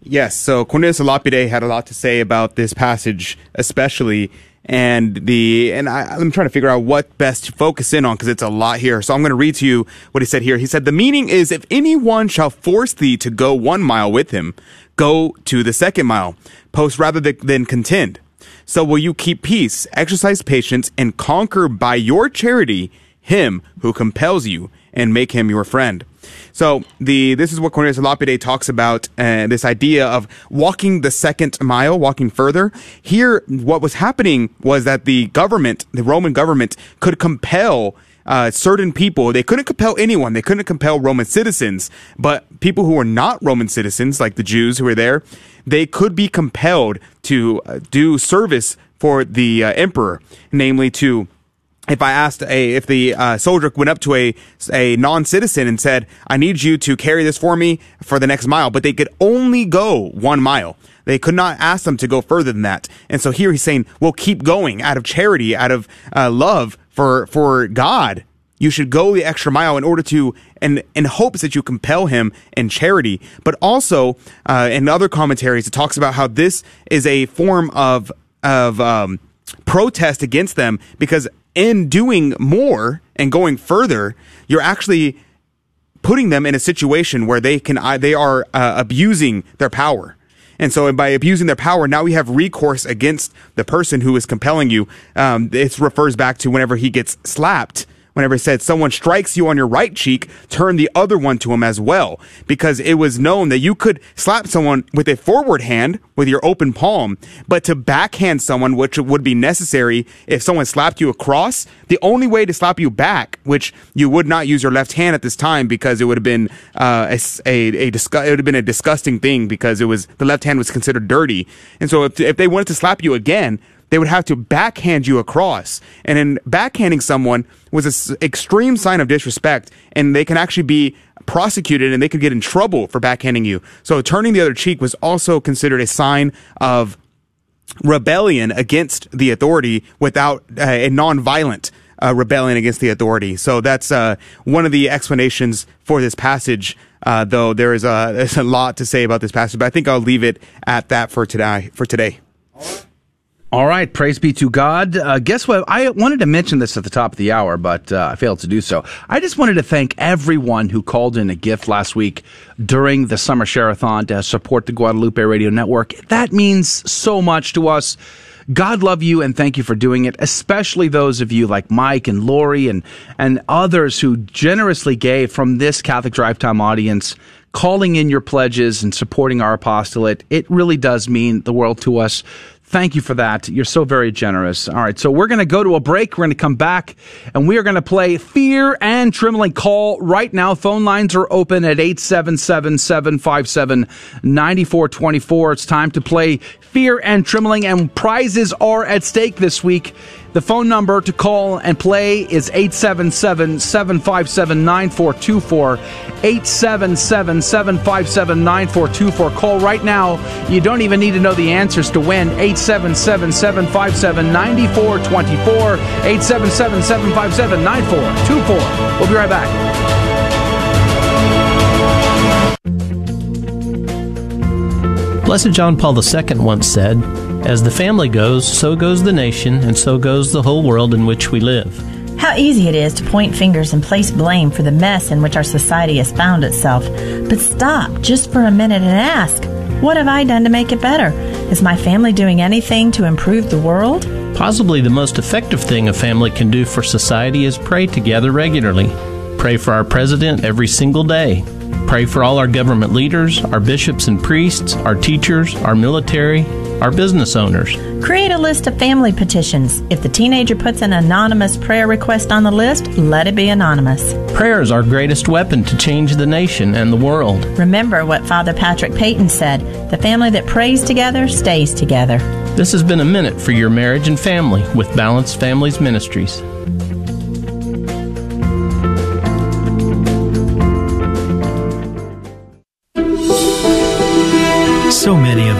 Yes, so Cornelius Lapide had a lot to say about this passage, especially, and the and I, I'm trying to figure out what best to focus in on because it's a lot here. So I'm going to read to you what he said here. He said, "The meaning is, if anyone shall force thee to go one mile with him, go to the second mile, post rather than contend. So will you keep peace, exercise patience, and conquer by your charity him who compels you, and make him your friend." So the this is what Cornelius Lapide talks about uh, this idea of walking the second mile, walking further. Here, what was happening was that the government, the Roman government, could compel uh, certain people. They couldn't compel anyone. They couldn't compel Roman citizens, but people who were not Roman citizens, like the Jews who were there, they could be compelled to uh, do service for the uh, emperor, namely to if I asked a if the uh, soldier went up to a a non citizen and said, "I need you to carry this for me for the next mile," but they could only go one mile. They could not ask them to go further than that. And so here he's saying, "Well, keep going out of charity, out of uh, love for for God. You should go the extra mile in order to and in hopes that you compel him in charity." But also uh, in other commentaries, it talks about how this is a form of of um, protest against them because in doing more and going further, you're actually putting them in a situation where they can they are uh, abusing their power. And so by abusing their power, now we have recourse against the person who is compelling you. Um, it refers back to whenever he gets slapped whenever it said someone strikes you on your right cheek, turn the other one to him as well. Because it was known that you could slap someone with a forward hand with your open palm, but to backhand someone, which would be necessary if someone slapped you across, the only way to slap you back, which you would not use your left hand at this time because it would have been uh, a, a, a disgu- it would have been a disgusting thing because it was the left hand was considered dirty. And so if, if they wanted to slap you again, they would have to backhand you across. And in backhanding someone was an extreme sign of disrespect, and they can actually be prosecuted and they could get in trouble for backhanding you. So turning the other cheek was also considered a sign of rebellion against the authority without uh, a non-violent uh, rebellion against the authority. So that's uh, one of the explanations for this passage. Uh, though there is a there's a lot to say about this passage, but I think I'll leave it at that for today. For today. All right, praise be to God. Uh, guess what? I wanted to mention this at the top of the hour, but uh, I failed to do so. I just wanted to thank everyone who called in a gift last week during the summer share-a-thon to support the Guadalupe Radio Network. That means so much to us. God love you and thank you for doing it, especially those of you like Mike and Lori and, and others who generously gave from this Catholic Drive Time audience calling in your pledges and supporting our apostolate. It really does mean the world to us. Thank you for that. You're so very generous. All right, so we're going to go to a break. We're going to come back and we are going to play Fear and Trembling Call right now. Phone lines are open at 877 757 9424. It's time to play Fear and Trembling, and prizes are at stake this week. The phone number to call and play is 877 757 9424. 877 757 9424. Call right now. You don't even need to know the answers to win. 877 757 9424. 877 757 9424. We'll be right back. Blessed John Paul II once said, As the family goes, so goes the nation, and so goes the whole world in which we live. How easy it is to point fingers and place blame for the mess in which our society has found itself. But stop just for a minute and ask, What have I done to make it better? Is my family doing anything to improve the world? Possibly the most effective thing a family can do for society is pray together regularly. Pray for our president every single day. Pray for all our government leaders, our bishops and priests, our teachers, our military, our business owners. Create a list of family petitions. If the teenager puts an anonymous prayer request on the list, let it be anonymous. Prayer is our greatest weapon to change the nation and the world. Remember what Father Patrick Peyton said the family that prays together stays together. This has been a minute for your marriage and family with Balanced Families Ministries. So many of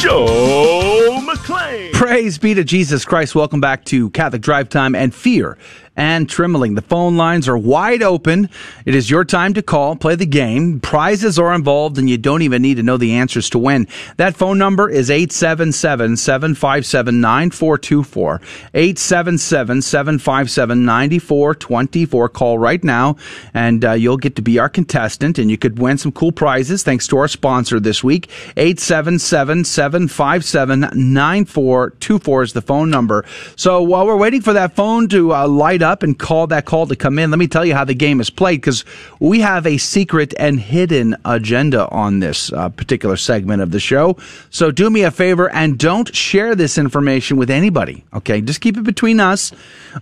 Joe McClane. Praise be to Jesus Christ. Welcome back to Catholic Drive Time and Fear and Trembling. The phone lines are wide open. It is your time to call, play the game. Prizes are involved and you don't even need to know the answers to win. That phone number is 877-757-9424. 877-757-9424. Call right now and uh, you'll get to be our contestant and you could win some cool prizes thanks to our sponsor this week. 877-757-9424 is the phone number. So while we're waiting for that phone to uh, light up and call that call to come in, let me tell you how the game is played because we have a secret and hidden agenda on this uh, particular segment of the show. So do me a favor and don't share this information with anybody. Okay, just keep it between us.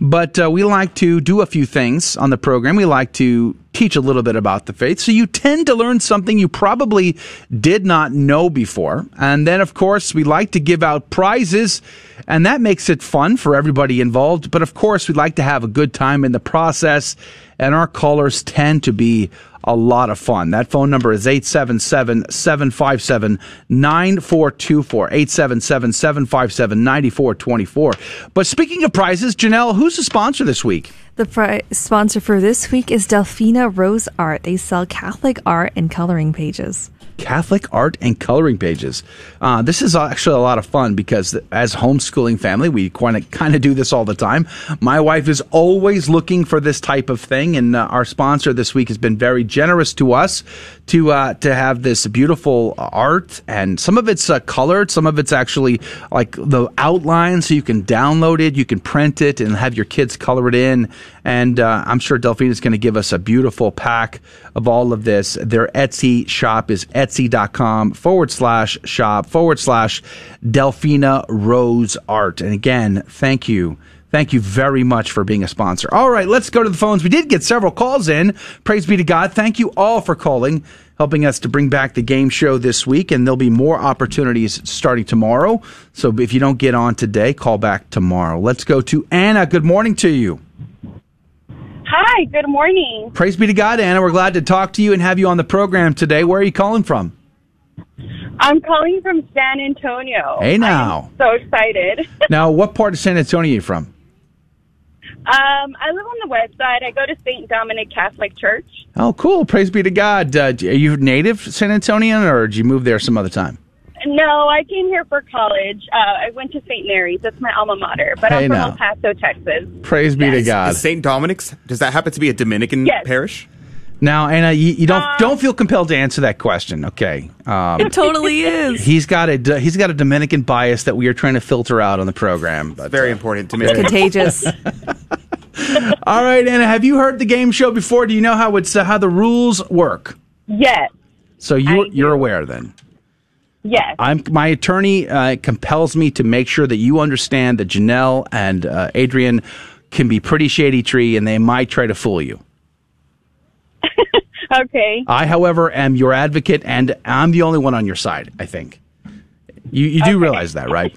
But uh, we like to do a few things on the program. We like to teach a little bit about the faith. So you tend to learn something you probably did not know before. And then, of course, we like to give out prizes, and that makes it fun for everybody involved. But of course, we like to have a good time in the process, and our callers tend to be a lot of fun. That phone number is 877 757 9424. 877 757 9424. But speaking of prizes, Janelle, who's the sponsor this week? The pri- sponsor for this week is Delphina Rose Art. They sell Catholic art and coloring pages. Catholic art and coloring pages. Uh, this is actually a lot of fun because as homeschooling family, we kind of kind of do this all the time. My wife is always looking for this type of thing, and uh, our sponsor this week has been very generous to us to uh, to have this beautiful art, and some of it's uh, colored, some of it's actually like the outline, so you can download it, you can print it, and have your kids color it in. And uh, I'm sure Delphine is going to give us a beautiful pack of all of this. Their Etsy shop is etsy.com forward slash shop forward slash Delphina Rose Art. And again, thank you. Thank you very much for being a sponsor. All right, let's go to the phones. We did get several calls in. Praise be to God. Thank you all for calling, helping us to bring back the game show this week. And there'll be more opportunities starting tomorrow. So if you don't get on today, call back tomorrow. Let's go to Anna. Good morning to you. Hi, good morning. Praise be to God, Anna. We're glad to talk to you and have you on the program today. Where are you calling from? I'm calling from San Antonio. Hey, now. So excited. now, what part of San Antonio are you from? Um, I live on the west side. I go to St. Dominic Catholic Church. Oh, cool. Praise be to God. Uh, are you native San Antonian or did you move there some other time? No, I came here for college. Uh, I went to St. Mary's. That's my alma mater. But Hey, I'm from now. El Paso, Texas. Praise be to God. St. Dominic's, does that happen to be a Dominican Yes. parish? Now, Anna, you, you don't Uh, don't feel compelled to answer that question. Okay, um, It totally is. He's got a he's got a Dominican bias that we are trying to filter out on the program. But, very important to me. It's contagious. All right, Anna, have you heard the game show before? Do you know how it's uh, how the rules work? Yes. So you you're aware then. Yes. I'm my attorney uh, compels me to make sure that you understand that Janelle and uh, Adrian can be pretty shady tree, and they might try to fool you. Okay. I, however, am your advocate, and I'm the only one on your side. I think you you do realize that, right?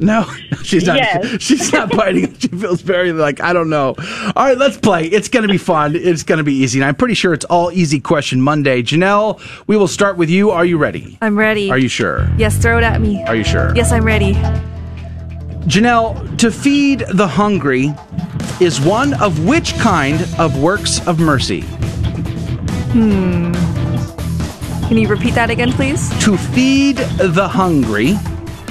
No, she's not. Yes. She's not biting. She feels very like I don't know. All right, let's play. It's going to be fun. It's going to be easy, and I'm pretty sure it's all easy question Monday. Janelle, we will start with you. Are you ready? I'm ready. Are you sure? Yes, throw it at me. Are you sure? Yes, I'm ready. Janelle, to feed the hungry is one of which kind of works of mercy? Hmm. Can you repeat that again, please? To feed the hungry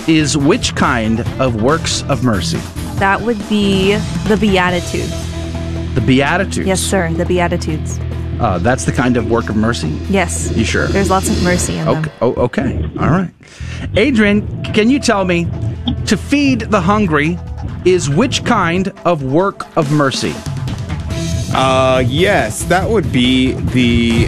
is which kind of works of mercy? That would be the Beatitudes. The Beatitudes. Yes, sir. The Beatitudes. Uh, that's the kind of work of mercy? Yes. You sure? There's lots of mercy in them. Okay. Oh, okay. All right. Adrian, can you tell me to feed the hungry is which kind of work of mercy? Uh, yes, that would be the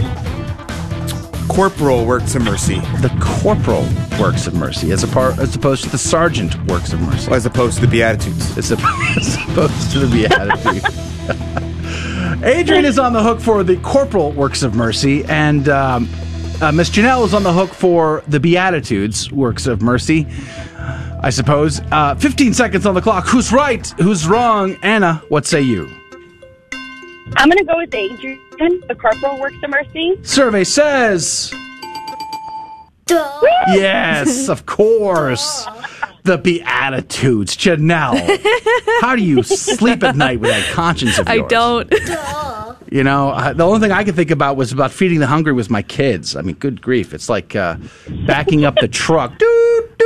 corporal works of mercy. The corporal works of mercy, as, a par- as opposed to the sergeant works of mercy. As opposed to the Beatitudes. As, op- as opposed to the Beatitudes. Adrian is on the hook for the corporal works of mercy, and um, uh, Miss Janelle is on the hook for the Beatitudes works of mercy. I suppose. Uh, 15 seconds on the clock. Who's right? Who's wrong? Anna, what say you? I'm going to go with Adrian, the corporal works of mercy. Survey says. Yes, of course. The Beatitudes. Janelle. How do you sleep at night with that conscience of yours? I don't. You know, uh, the only thing I could think about was about feeding the hungry with my kids. I mean, good grief. It's like uh, backing up the truck.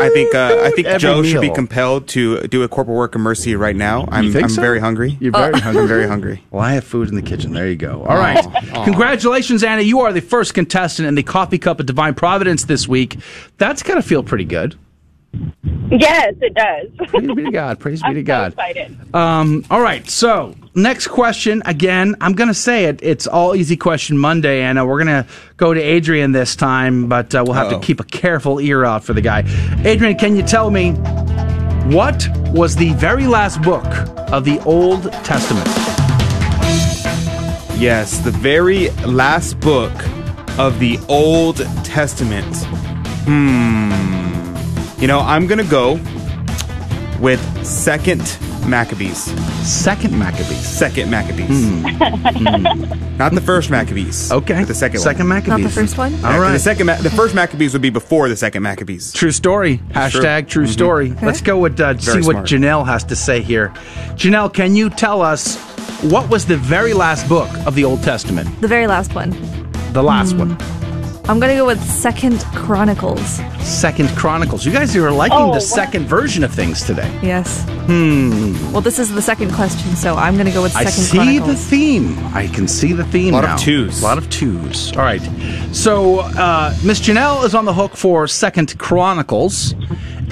I think uh, I think Every Joe should be meal. compelled to do a corporal work of mercy right now. I'm think I'm so? very hungry. You're very hungry. I'm very hungry. Well, I have food in the kitchen. There you go. All right. Aw. Congratulations, Anna. You are the first contestant in the Coffee Cup of Divine Providence this week. That's got to feel pretty good. Yes, it does. Praise be to God. Praise be I'm to so God. excited. Um, all right. So, next question. Again, I'm going to say it. It's all easy question Monday, and uh, we're going to go to Adrian this time, but uh, we'll have Uh-oh. to keep a careful ear out for the guy. Adrian, can you tell me what was the very last book of the Old Testament? Yes, the very last book of the Old Testament. Hmm. You know, I'm gonna go with Second Maccabees. Second Maccabees. Second Maccabees. Not the first Maccabees. Okay. the second Second one. Maccabees. Not the first one? Yeah, right. The second, Ma- the first Maccabees would be before the second Maccabees. True story. Hashtag true Mhm. story. Let's go with uh, see Very what. Janelle has to say here. Janelle, can you tell us what was the very last book of the Old Testament? The very last one. The last one. I'm gonna go with Second Chronicles. Second Chronicles. You guys are liking Oh, the wow. second version of things today. Yes. Hmm. Well, this is the second question, so I'm gonna go with Second. I Second see Chronicles. the theme. I can see the theme. A lot of twos. A lot of twos. All right. So uh, Miss Janelle is on the hook for Second Chronicles,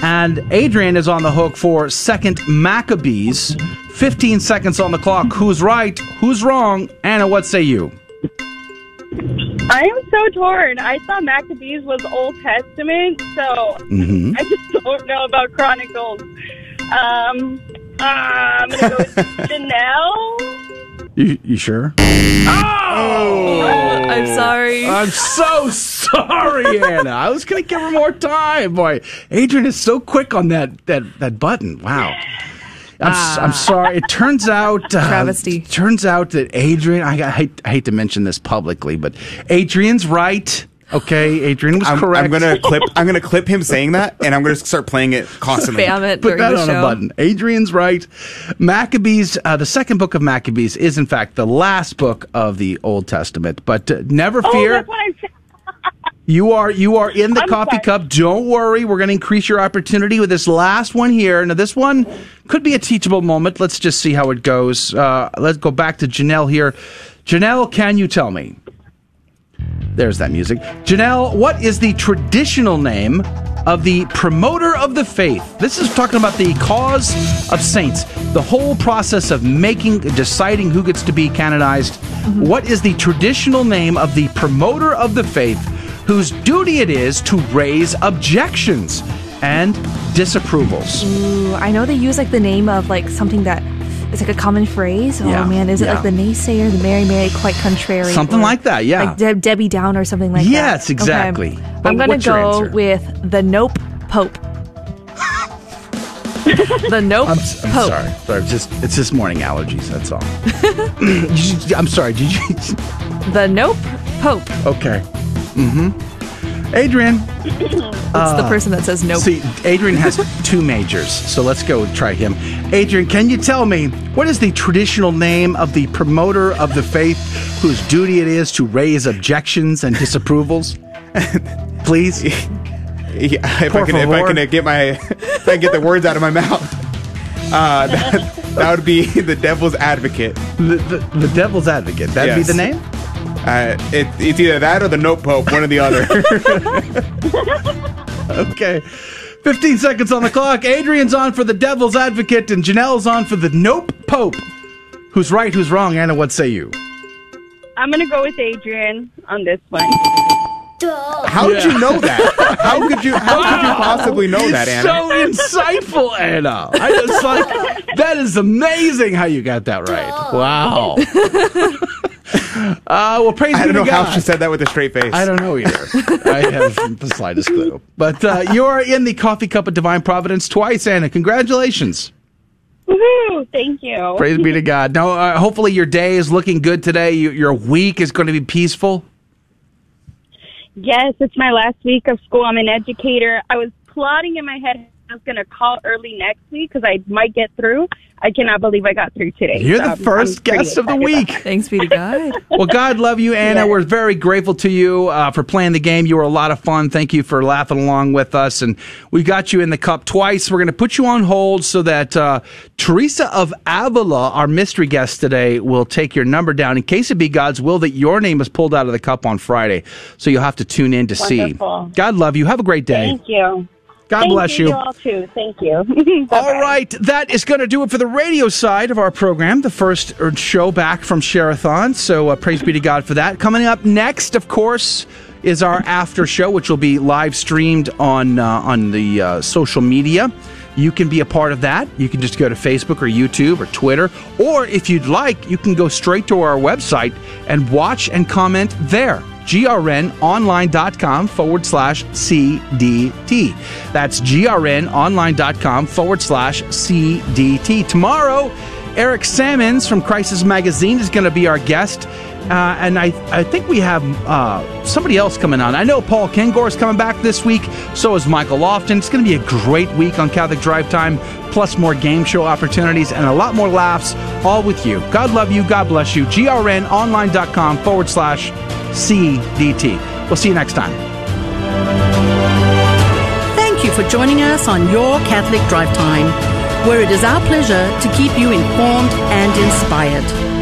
and Adrian is on the hook for Second Maccabees. Fifteen seconds on the clock. Who's right? Who's wrong? Anna, what say you? I am so torn. I thought Maccabees was Old Testament, so Mhm. I just don't know about Chronicles. Um, uh, I'm gonna go with Janelle. You, you sure? Oh, I'm sorry. I'm so sorry, Anna. I was going to give her more time. Boy, Adrian is so quick on that that that button. Wow. I'm, s- I'm sorry. It turns out, uh, Travesty. Turns out that Adrian. I, I, hate, I hate to mention this publicly, but Adrian's right. Okay, Adrian was I'm, correct. I'm gonna clip. I'm gonna clip him saying that, and I'm gonna start playing it constantly. Spam it Put that the on show. a button. Adrian's right. Maccabees, uh, the second book of Maccabees, is in fact the last book of the Old Testament. But uh, never Oh, fear. that's what I'm saying. You are you are in the I'm coffee sorry. cup. Don't worry. We're going to increase your opportunity with this last one here. Now, this one could be a teachable moment. Let's just see how it goes. Uh, let's go back to Janelle here. Janelle, can you tell me? There's that music. Janelle, what is the traditional name of the promoter of the faith? This is talking about the cause of saints, the whole process of making, deciding who gets to be canonized. Mm-hmm. What is the traditional name of the promoter of the faith whose duty it is to raise objections and disapprovals? Ooh, I know they use like the name of like something that is like a common phrase. Oh Yeah, man, is it yeah. like the naysayer, the Mary Mary quite contrary, Something like that, yeah. like Deb Debbie Down or something like that? Yes, exactly. Okay. I'm gonna go answer? with the Nope Pope. the Nope Pope. I'm, I'm Pope. sorry. sorry. It's just it's just morning allergies. That's all. I'm sorry. Did you? The Nope Pope. Okay. Mm-hmm. Adrian. It's the person that says nope. See, Adrian has two majors, so let's go try him. Adrian, can you tell me what is the traditional name of the promoter of the faith whose duty it is to raise objections and disapprovals? Please. Yeah, if Por I can, if I can get my, if I can get the words out of my mouth, uh, that, that would be the devil's advocate. The, the, the devil's advocate. That'd be the name. Uh, it, it's either that or the note pope, one or the other. Okay. 15 seconds on the clock. Adrian's on for the devil's advocate, and Janelle's on for the nope pope. Who's right? Who's wrong? Anna, what say you? I'm gonna go with Adrian on this one. How did you know that? How could you? How could you possibly know that, Anna? so insightful, Anna. I just like that is amazing how you got that right. Wow. uh, well, praise I be don't know to how she said that with a straight face. I don't know either. I have the slightest clue. But uh, you are in the coffee cup of divine providence twice, Anna. Congratulations. Woohoo! Thank you. Praise be to God. Now, uh, hopefully, your day is looking good today. You, your week is going to be peaceful. Yes, it's my last week of school. I'm an educator. I was plotting in my head I was going to call early next week because I might get through. I cannot believe I got through today. You're So the first I'm guest of the week. Thanks be to God. Well, God love you, Anna. Yeah. We're very grateful to you uh, for playing the game. You were a lot of fun. Thank you for laughing along with us. And we got you in the cup twice. We're going to put you on hold so that uh, Teresa of Avila, our mystery guest today, will take your number down in case it be God's will that your name is pulled out of the cup on Friday. So you'll have to tune in to Wonderful. see. God love you. Have a great day. Thank you. God Thank bless you. you. All too. Thank you. All right, that is going to do it for the radio side of our program, the first er, show back from share-a-thon. So uh, praise be to God for that. Coming up next, of course, is our after show, which will be live streamed on uh, on the uh, social media. You can be a part of that. You can just go to Facebook or YouTube or Twitter, or if you'd like, you can go straight to our website and watch and comment there grnonline.com forward slash CDT. That's grnonline.com forward slash CDT. Tomorrow, Eric Sammons from Crisis Magazine is going to be our guest. Uh, and I, I think we have uh, somebody else coming on. I know Paul Kengor is coming back this week. So is Michael Lofton. It's going to be a great week on Catholic Drive Time, plus more game show opportunities and a lot more laughs, all with you. God love you. God bless you. grnonline.com forward slash CDT. We'll see you next time. Thank you for joining us on Your Catholic Drive Time, where it is our pleasure to keep you informed and inspired.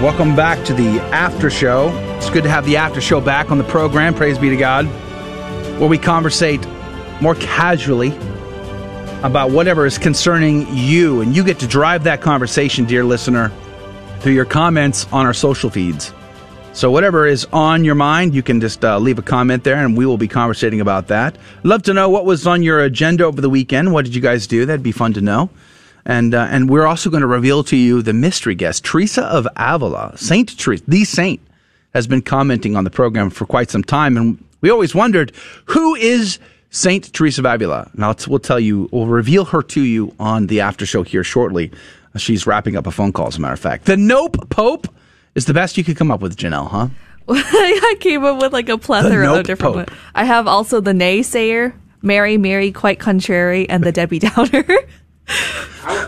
Welcome back to the after show. It's good to have the after show back on the program. Praise be to God, where we conversate more casually about whatever is concerning you, and you get to drive that conversation, dear listener, through your comments on our social feeds. So, whatever is on your mind, you can just uh, leave a comment there, and we will be conversating about that. Love to know what was on your agenda over the weekend. What did you guys do? That'd be fun to know. And uh, and we're also going to reveal to you the mystery guest, Teresa of Avila, Saint Teresa, the saint, has been commenting on the program for quite some time, and we always wondered who is Saint Teresa of Avila. Now we'll tell you, we'll reveal her to you on the after show here shortly. She's wrapping up a phone call, as a matter of fact. The Nope Pope is the best you could come up with, Janelle, huh? I came up with like a plethora nope of different ones. I have also the naysayer, Mary, Mary, quite contrary, and the Debbie Downer.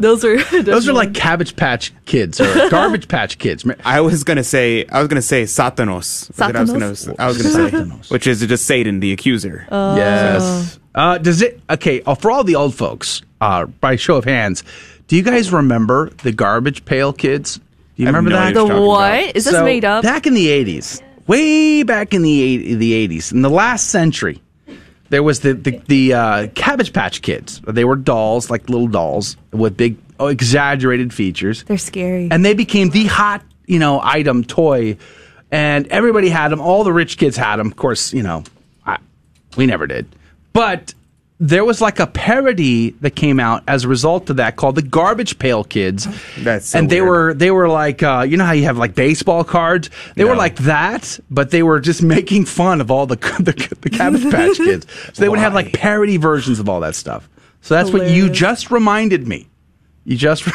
those are Those are like Cabbage Patch Kids or Garbage Patch Kids. I was gonna say I was gonna say Satanos. Was it I was gonna I was gonna say which is just Satan, the accuser. Oh. Yes. Uh, does it? Okay. Uh, for all the old folks, uh, by show of hands, do you guys remember the Garbage Pail Kids? Do you I remember no that? idea what you're The what? Is this So, made up? Back in the eighties, way back in the eight, the eighties, in the last century, there was the the, the uh, Cabbage Patch Kids. They were dolls, like little dolls with big, oh, exaggerated features. They're scary. and they became the hot, you know, item toy, and everybody had them. All the rich kids had them. Of course, you know, I, we never did, but there was like a parody that came out as a result of that called the Garbage Pail Kids. That's so and they weird. were they were like uh, you know how you have like baseball cards. They were like that, but they were just making fun of all the the, the Cabbage Patch Kids. So they would have like parody versions of all that stuff. So that's what you just reminded me. You just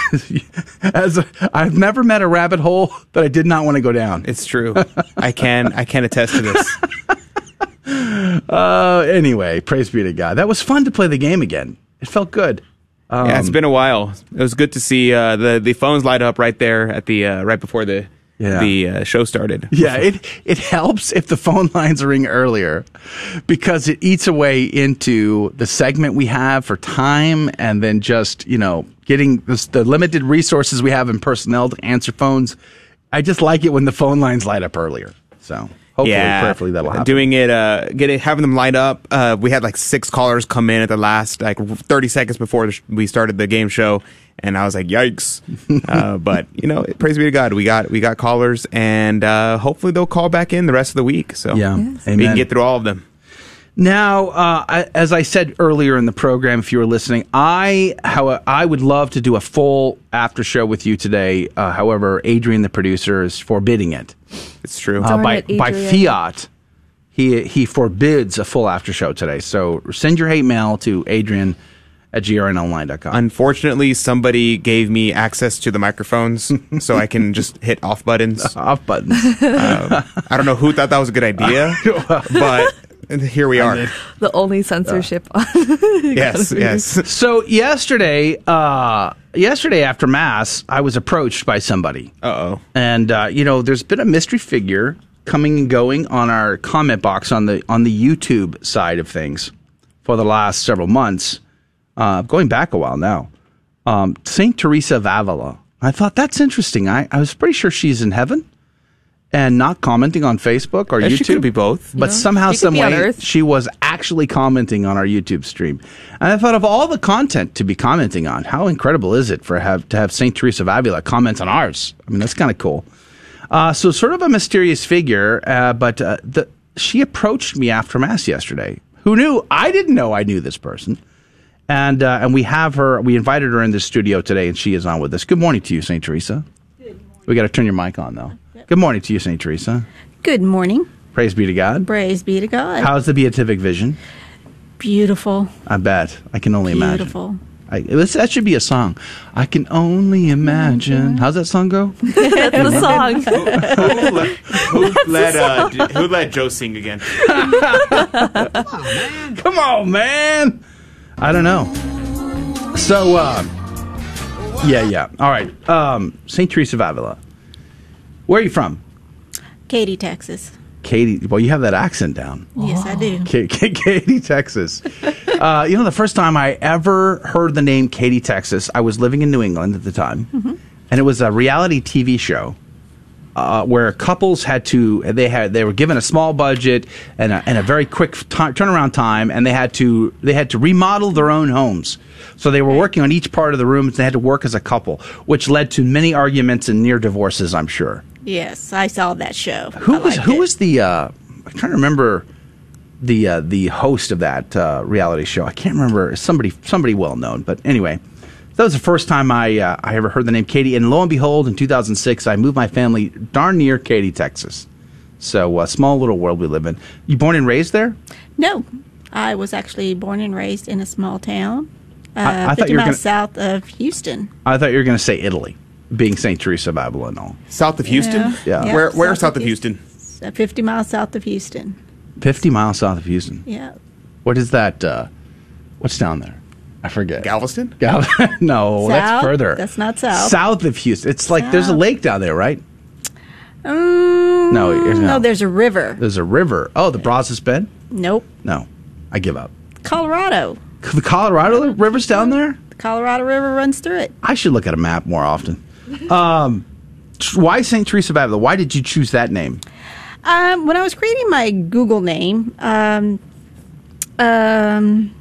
as a, I've never met a rabbit hole that I did not want to go down. It's true. I can I can attest to this. Uh, anyway, praise be to God. That was fun to play the game again. It felt good. Um, yeah, it's been a while. It was good to see uh, the the phones light up right there at the uh, right before the Yeah. the uh, show started. Yeah, it it helps if the phone lines ring earlier because it eats away into the segment we have for time and then just, you know, getting this, the limited resources we have in personnel to answer phones. I just like it when the phone lines light up earlier. So hopefully, prayerfully, that'll happen. Doing it, uh, getting having them light up. Uh, we had like six callers come in at the last like 30 seconds before we started the game show, and I was like, "Yikes!" uh, but you know, praise be to God, we got we got callers, and uh, hopefully they'll call back in the rest of the week. So Yeah. we Yes. Amen. can get through all of them. Now, uh, I, as I said earlier in the program, if you were listening, I how I would love to do a full after show with you today. Uh, however, Adrian, the producer, is forbidding it. It's true. Uh, by it, by fiat, he he forbids a full after show today. So send your hate mail to Adrian at grnonline.com. Unfortunately, somebody gave me access to the microphones, so I can just hit off buttons. Off buttons. Um, I don't know who thought that was a good idea, but here we are. the only censorship on. Yes, yes. So yesterday, uh, yesterday after mass, I was approached by somebody. Uh oh. and uh, you know, there's been a mystery figure coming and going on our comment box on the on the YouTube side of things for the last several months, uh, going back a while now. Um, Saint Teresa of Avila. I thought that's interesting. I, I was pretty sure she's in heaven and not commenting on Facebook or Yeah, YouTube. she could be both. But Yeah. somehow, She some way, she was actually commenting on our YouTube stream. And I thought of all the content to be commenting on, how incredible is it for have to have Saint Teresa of Avila comment on ours? I mean, that's kind of cool. Uh, so, sort of a mysterious figure, uh, but uh, the, she approached me after mass yesterday. Who knew? I didn't know I knew this person. And uh, and we have her. We invited her in the studio today, and she is on with us. Good morning to you, Saint Teresa. We got to turn your mic on though. Good morning to you, Saint Teresa. Good morning. Praise be to God. Praise be to God. How's the beatific vision? Beautiful. I bet. I can only imagine. Beautiful. I, was- that should be a song. I can only imagine. How's that song go? That's the song. Who let uh, d- who let Joe sing again? Come on, man. I don't know. So, uh, yeah, yeah. All right. Um, St. Teresa of Avila. Where are you from? Katy, Texas. Katie. Well, you have that accent down. Yes, I do. K- K- Katy, Texas. Uh, you know, the first time I ever heard the name Katy, Texas, I was living in New England at the time, Mm-hmm. and it was a reality TV show uh, where couples had to they had they were given a small budget and a, and a very quick ti turnaround time, and they had to they had to remodel their own homes. So they were working on each part of the rooms. They had to work as a couple, which led to many arguments and near divorces. I'm sure. Yes, I saw that show. Who was who it. was the uh, I'm trying to remember the uh, the host of that uh, reality show. I can't remember somebody somebody well known, but anyway, that was the first time I uh, I ever heard the name Katie. And lo and behold, in 2006, I moved my family darn near Katy, Texas. So a small little world we live in. You born and raised there? No, I was actually born and raised in a small town, uh, I- I thought 50 you were miles gonna- south of Houston. I thought you were going to say Italy, being Saint Teresa of Avila and all. South of Houston? Yeah. Yeah. Yeah, Where where south south of of Houston? Uh, 50 miles south of Houston. 50 miles south of Houston. Yeah. What is that? Uh, what's down there? I forget. Galveston? Gal- no, South? that's further. That's not south. South of Houston. It's like there's a lake down there, right? Um, No, no. no, there's a river. There's a river. Oh, the Brazos Bend? Nope. No, I give up. Colorado. The Colorado River's down there? The Colorado River runs through it. I should look at a map more often. Um, why St. Teresa Avila? Why did you choose that name? Um, when I was creating my Google name, um, um,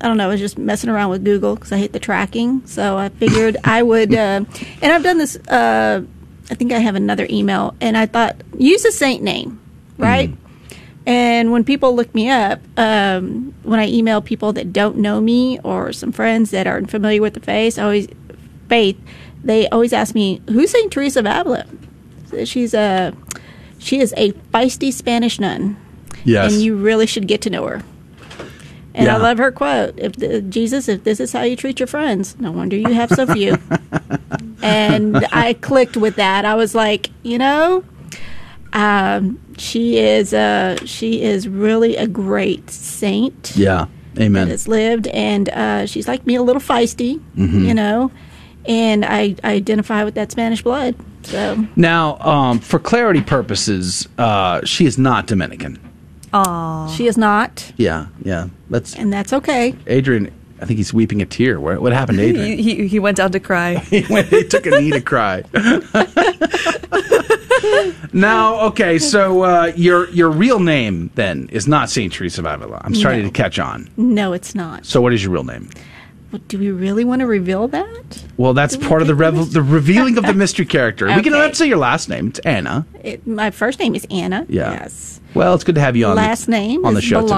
I don't know, I was just messing around with Google because I hate the tracking. So I figured I would, uh, and I've done this. Uh, I think I have another email, and I thought use a saint name, right? And when people look me up, um, when I email people that don't know me or some friends that aren't familiar with the face, I always faith, they always ask me, "Who's Saint Teresa of Avila?" She's a she is a feisty Spanish nun. Yes. and you really should get to know her. And Yeah. I love her quote: "If the, Jesus, if this is how you treat your friends, no wonder you have so few." and I clicked with that. I was like, you know, um, she is uh, she is really a great saint Yeah. that Amen. has lived, and uh, she's like me, a little feisty, Mhm. you know. And I, I identify with that Spanish blood. So Now, um, for clarity purposes, uh, she is not Dominican. Aww. she is not, Yeah, yeah. That's and that's okay. Adrian. I think he's weeping a tear. What, what happened to Adrian? He, he, he went down to cry. he, went, he took a knee to cry. now, okay, so uh, your your real name then is not Saint Teresa of Avila. I'm starting No. to catch on. No, it's not. So, what is your real name? Well, do we really want to reveal that? Well, that's part of the revel- the revealing of the mystery character. We can Okay. not say your last name. It's Anna. It, my first name is Anna. Yeah. Yes. Well, it's good to have you on. Last name on the is show today.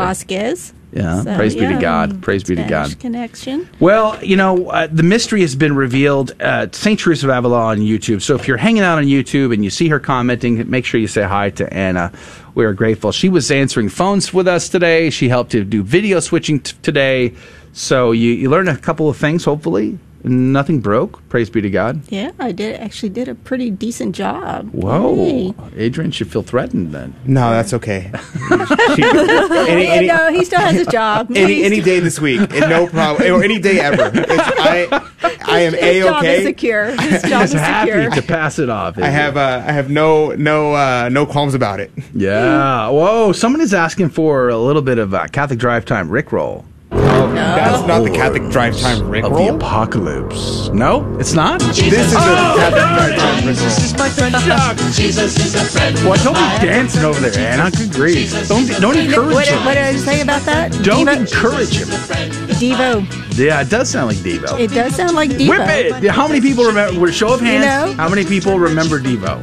Yeah. So, Praise be to God. Praise be to God. Connection. Well, you know, uh, the mystery has been revealed at St. Teresa of Avila on YouTube. So if you're hanging out on YouTube and you see her commenting, make sure you say hi to Anna. We are grateful. She was answering phones with us today. She helped to do video switching t- today. So you, you learned a couple of things, hopefully. Nothing broke. Praise be to God. Yeah, I did actually did a pretty decent job. Whoa. Yay. Adrian should feel threatened then. No, that's okay. Any, any- no, he still has his job. Any any day this week, no problem, or any day ever. It's, I I am his a job is okay. secure. His job is He's happy secure. to pass it off. I have uh, I have no no uh, no qualms about it. Yeah. Whoa. Someone is asking for a little bit of uh, Catholic Drive Time Rickroll. That's not the Catholic Drive Time Rickroll. Of the apocalypse. No, it's not. This is the oh, Catholic Drive Time Rickroll. my friend Chuck. Jesus is a friend. Well, don't be dancing over there, Anna. Good grief. Don't don't encourage What, him. what did I say about that? Don't Devo. encourage him. Devo. Yeah, it does sound like Devo. It does sound like Devo. Whip it. How many people remember? Show of You hands, know? how many people remember Devo?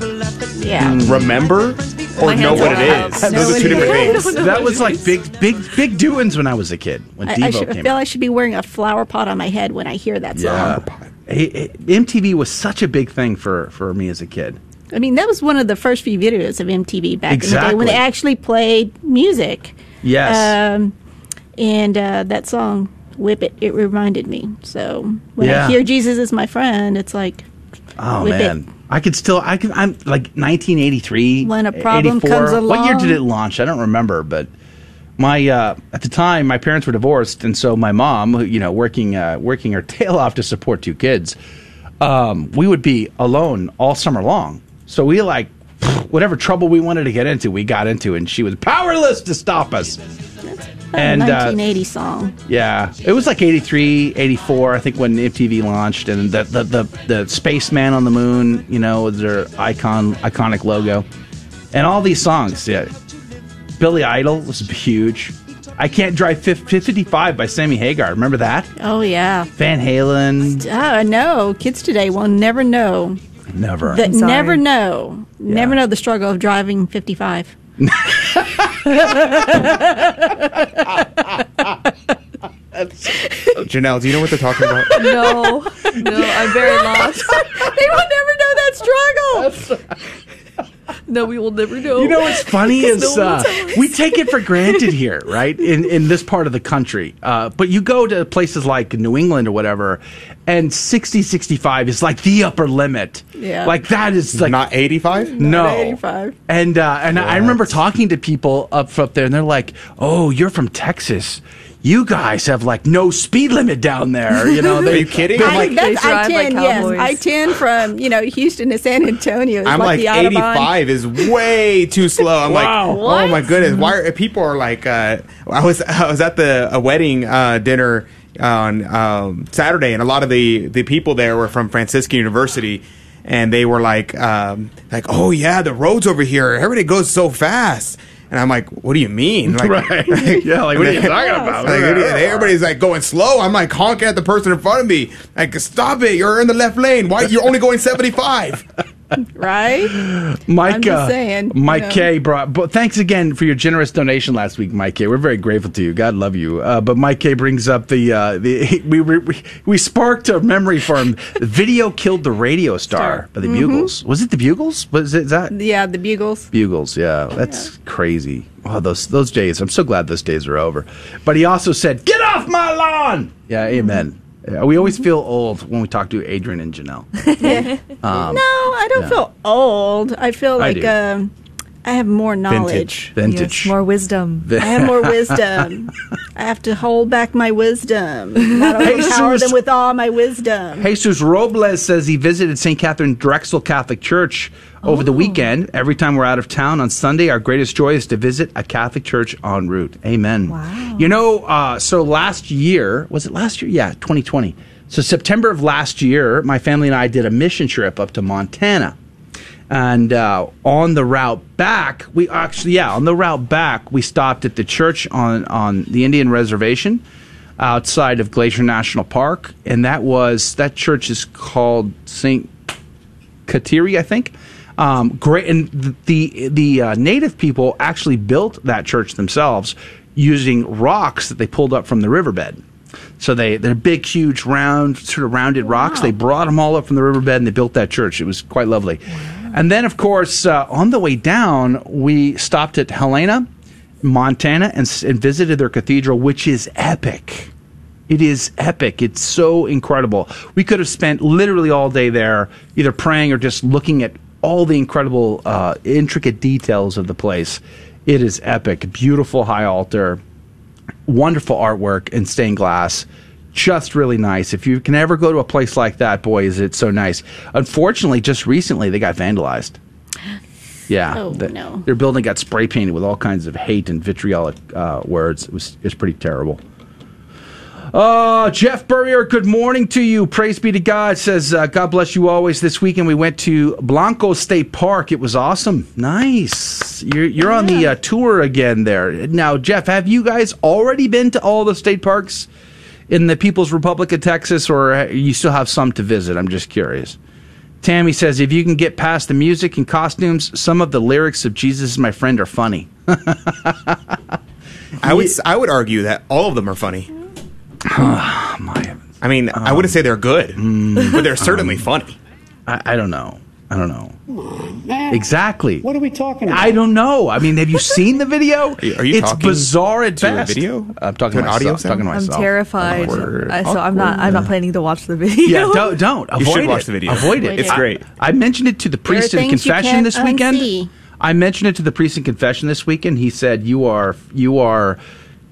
Yeah. Mm, remember or know what it is. it up. Those are two different things. That was like big, big, big doings when I was a kid. When I, Devo I should, came feel out. I should be wearing a flower pot on my head when I hear that song. Yeah. Hey, hey, MTV was such a big thing for, for me as a kid. I mean, that was one of the first few videos of MTV back in the day when they actually played music. Yes. Um, and uh, that song, Whip It, it reminded me. So when Yeah. I hear Jesus is my friend, it's like, Oh Whip man, it. I could still. I can. I'm like 1983. When a problem 84. comes What year did it launch? I don't remember, but my uh, at the time my parents were divorced, and so my mom, who, you know, working uh, working her tail off to support two kids, um, we would be alone all summer long. So we like whatever trouble we wanted to get into, we got into, and she was powerless to stop us. A And, uh, 1980 song. Yeah, it was like 83, 84, I think, when MTV launched, and the the the, the spaceman on the moon, you know, was their icon iconic logo, and all these songs. Yeah, Billy Idol was huge. I can't drive 55 by Sammy Hagar. Remember that? Oh, yeah. Van Halen. Oh, no. Kids today will never know. Never. That never know. Never know the struggle of driving 55. Janelle, do you know what they're talking about? no, no, I'm very lost. they will never know that struggle. No, we will never know. You know what's funny is No uh, we take it for granted here, right? In in this part of the country. Uh, but you go to places like New England or whatever, and 60, 65 is like the upper limit. Yeah. Like that is like not 85? No. 85. And uh, and I remember talking to people up up there, and they're like, "Oh, you're from Texas." You guys have like no speed limit down there, you know? Are you kidding? they're I, like, that's They drive I like 10, yes. I 10 from, you know, Houston to San Antonio. I'm like, the Autobahn. 85 is way too slow. I'm Wow. like, oh my goodness, why are people are like? Uh, I was I was at the a wedding uh, dinner on um, Saturday, and a lot of the the people there were from Franciscan University, and they were like, um, like, oh yeah, the roads over here, everybody goes so fast. And I'm like, what do you mean? Like, Right. Yeah, like, what are you talking about? Like, what you- and everybody's like going slow. I'm like honking at the person in front of me. Like, stop it! You're in the left lane. Why? You're only going 75. Right? Mike, I'm just uh, saying, you Mike know. K brought. But thanks again for your generous donation last week, Mike K. We're very grateful to you. God love you. Uh, but Mike K brings up the uh, the we, we we sparked a memory for him. Video killed the radio star by the Mhm. Buggles. Was it the Buggles? Was it is that Yeah, the Buggles. Buggles? Yeah, that's crazy. Oh, those those days. I'm so glad those days are over. But he also said, "Get off my lawn." Yeah, amen. Yeah, we always feel old when we talk to Adrian and Janelle. Um, no, I don't yeah. feel old. I feel I like do. um, I have more knowledge. Vintage. Yes, more wisdom. I have more wisdom. I have to hold back my wisdom. Not overpower Jesus. them with all my wisdom. Jesus Robles says he visited St. Katharine Drexel Catholic Church over Oh. the weekend. Every time we're out of town on Sunday, our greatest joy is to visit a Catholic church en route. Amen. Wow. You know, uh, so last year, was it last year? Yeah, 2020. So September of last year, my family and I did a mission trip up to Montana. And uh, on the route back, we actually, yeah, on the route back, we stopped at the church on, on the Indian reservation outside of Glacier National Park. And that was, that church is called St. Kateri, I think. Um, great, and the the, uh, native people actually built that church themselves using rocks that they pulled up from the riverbed. So they they're big, huge, round, sort of rounded rocks. They brought them all up from the riverbed and they built that church. It was quite lovely. And then, of course, uh, on the way down, we stopped at Helena, Montana, and, and visited their cathedral, which is epic. It is epic. It's so incredible. We could have spent literally all day there, either praying or just looking at all the incredible, uh, intricate details of the place. It is epic. Beautiful high altar, wonderful artwork and stained glass. Just really nice. If you can ever go to a place like that, boy, is it so nice. Unfortunately, just recently they got vandalized. Yeah, Oh, the- no. their building got spray painted with all kinds of hate and vitriolic uh, words. It was it was pretty terrible. Uh, Jeff Burrier, good morning to you. Praise be to God. Says, uh, God bless you always. This weekend we went to Blanco State Park. It was awesome. Nice. You're, you're on the uh, tour again there. Now, Jeff, have you guys already been to all the state parks in the People's Republic of Texas, or you still have some to visit? I'm just curious. Tammy says, if you can get past the music and costumes, some of the lyrics of Jesus is my friend are funny. I would I would argue that all of them are funny. I mean, I wouldn't say they're good, mm. but they're certainly um, funny. I, I don't know. I don't know. Man, Exactly. What are we talking about? I don't know. I mean, have you seen the video? Are you- are you it's talking bizarre at to a best. video? I'm talking To to an audio myself. Talking to sound? I'm myself. terrified. Awkward. I, so I'm not. I'm not planning to watch the video. Yeah, don't don't You avoid should it. watch the video. Avoid it. Avoid it. I- great. I, mentioned it to the priest in things you confession can't this weekend. unsee. I mentioned it to the priest in confession this weekend. He said, "You are you are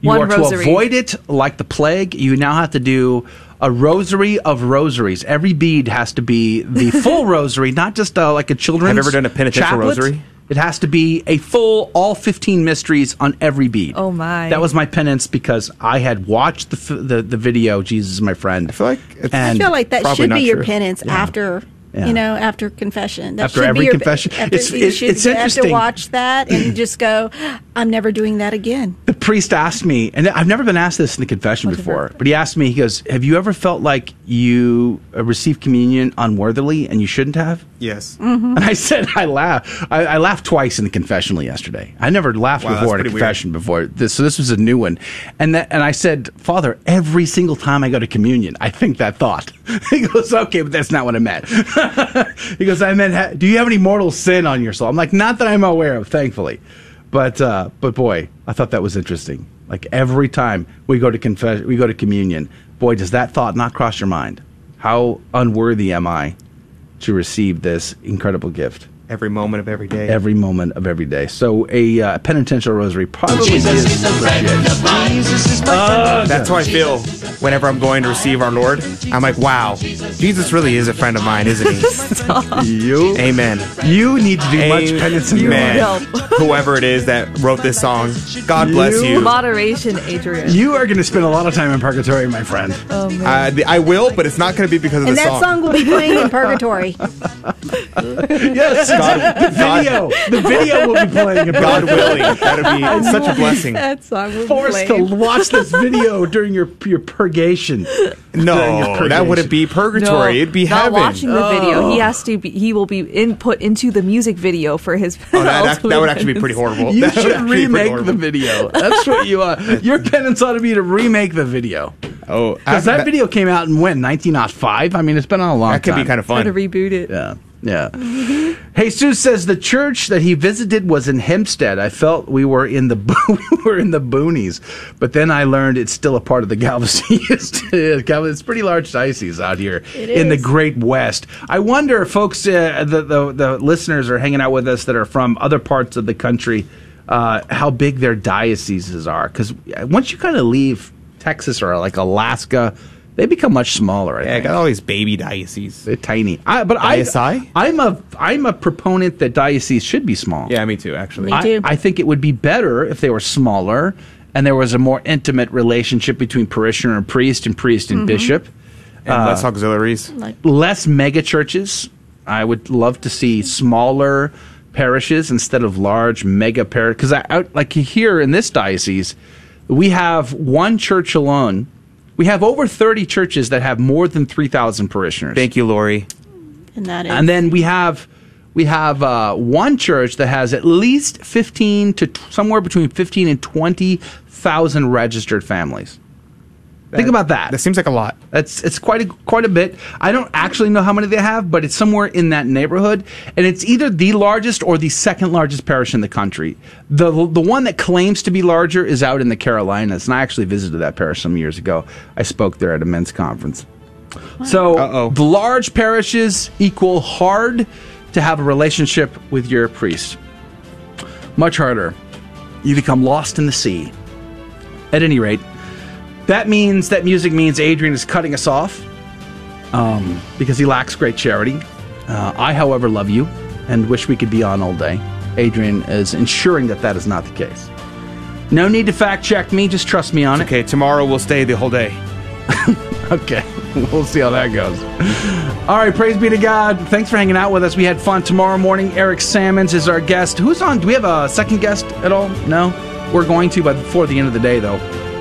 you One are rosary. to avoid it like the plague. You now have to do." A rosary of rosaries. Every bead has to be the full rosary, not just uh, like a children's. Have you ever done a penitential chaplet. rosary? It has to be a full, all 15 mysteries on every bead. Oh my! That was my penance because I had watched the f- the, the video. Jesus is my friend. I feel like it's I feel like that should not be your true. penance Yeah. after. Yeah. You know, after confession. That After should every be your, confession. After, It's- you it- should it's have to watch that and just go, "I'm never doing that again." the priest asked me, and I've never been asked this in the confession before, but he asked me, he goes, Have you ever felt like you uh, received communion unworthily and you shouldn't have? Yes. And I said, I laughed. I, I laughed twice in the confessional yesterday. I never laughed Wow, before in a pretty weird. confession before. This, so this was a new one. And that, and I said, Father, every single time I go to communion, I think that thought. he goes, Okay, but that's not what I meant. he goes, I meant, do you have any mortal sin on your soul? I'm like, not that I'm aware of, thankfully. But uh, but boy, I thought that was interesting. Like every time we go to confess, we go to communion. Boy, does that thought not cross your mind? How unworthy am I to receive this incredible gift? Every moment of every day. Every moment of every day. So a uh, penitential rosary probably Jesus is is a friend of mine. Jesus is my friend. That's how I feel whenever I'm going to receive our Lord. I'm like, wow, Jesus really is a friend of mine, isn't he? you. Amen. You need to do much penance in your Amen. life. Whoever it is that wrote this song, God bless You- you. Moderation, Adrian. You are going to spend a lot of time in purgatory, my friend. oh man. Uh, the- I will, but it's not going to be because of And the song. And that song will be playing in purgatory. yes, God- the video. The video will be playing. God willing. That'd be such a blessing. that song will be Forced to watch this video during your your purgation. During your No, that wouldn't be purgatory. No, It'd be not heaven. watching the video. Oh. He has to be. He will be input into the music video for his. Oh, that, that, that would actually be pretty horrible. You That should actually be pretty remake the video. That's what you are. Your penance ought to be to remake the video. Oh, Because I- that video came out in when 1905. I mean, it's been on a long time. that could time. be kind of fun. Try to reboot it. Yeah. Yeah. Jesus says the church that he visited was in Hempstead. I felt we were in the bo- we were in the boonies, but then I learned it's still a part of the Galveston. it's pretty large diocese out here It in the. Great West. I wonder, folks, uh, the, the the listeners are hanging out with us that are from other parts of the country, uh, how big their dioceses are. Because once you kind of leave Texas or like Alaska. They become much smaller. I Yeah, I think. got all these baby dioceses. They're tiny. I, but Diocese? I, I'm a I'm a proponent that dioceses should be small. Yeah, me too, actually. Me I, too. I think it would be better if they were smaller and there was a more intimate relationship between parishioner and priest and priest and mm-hmm. bishop. And uh, less auxiliaries. Less mega churches. I would love to see smaller parishes instead of large mega parishes. Because I, I, like here in this diocese, we have one church alone. We have over 30 churches that have more than 3,000 parishioners. Thank you, Lori. And that is. And then we have we have uh, one church that has at least fifteen to t- somewhere between fifteen and twenty thousand registered families. Think about that. That seems like a lot. That's it's quite a quite a bit. I don't actually know how many they have, but it's somewhere in that neighborhood, and it's either the largest or the second largest parish in the country. the The one that claims to be larger is out in the Carolinas, and I actually visited that parish some years ago. I spoke there at a men's conference. So Uh-oh. the large parishes equal hard to have a relationship with your priest. Much harder. You become lost in the sea. At any rate, that means that music means Adrian is cutting us off um, because he lacks great charity. Uh, I, however, love you and wish we could be on all day. Adrian is ensuring that that is not the case. No need to fact check me, just trust me on it. Okay, tomorrow we'll stay the whole day. Okay, we'll see how that goes. All right, praise be to God. Thanks for hanging out with us. We had fun tomorrow morning. Eric Sammons is our guest. Who's on? Do we have a second guest at all? No, we're going to, but before the end of the day, though.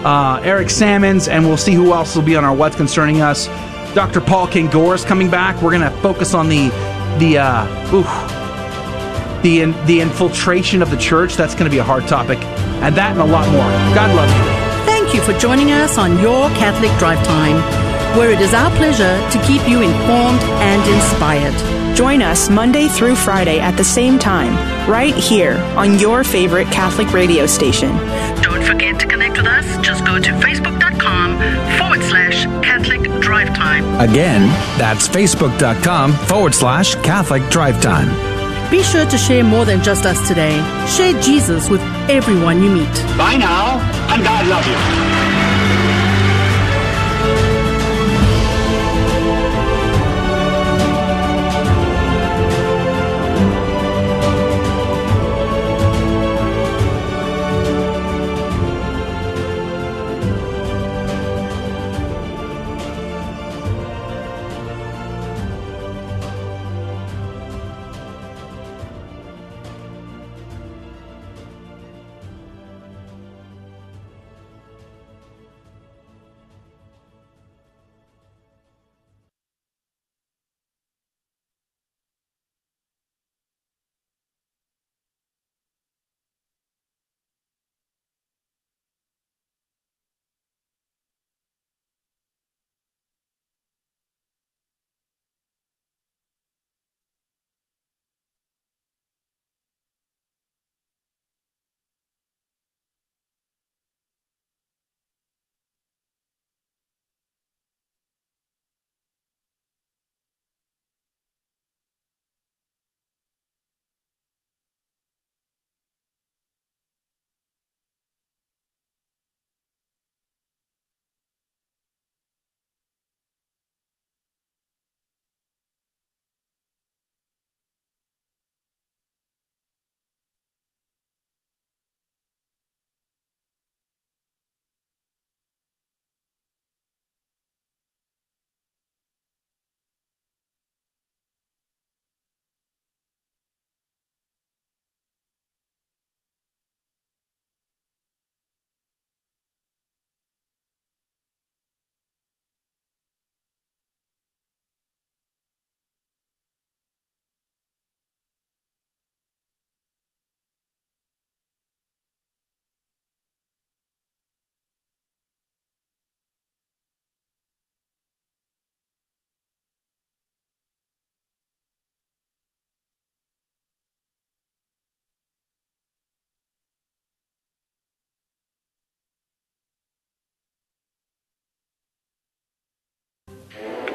Uh, Eric Sammons, and we'll see who else will be on our What's Concerning Us. Dr. Paul Kengor is coming back. We're going to focus on the the uh, oof, the in, the infiltration of the church. That's going to be a hard topic, and that and a lot more. God love you. Thank you for joining us on Your Catholic Drive Time, where it is our pleasure to keep you informed and inspired. Join us Monday through Friday at the same time, right here on your favorite Catholic radio station. Don't forget to connect with us. Just go to facebook.com forward slash Catholic Drive Time. Again, that's facebook.com forward slash Catholic Drive Time. Be sure to share more than just us today. Share Jesus with everyone you meet. Bye now, and God love you.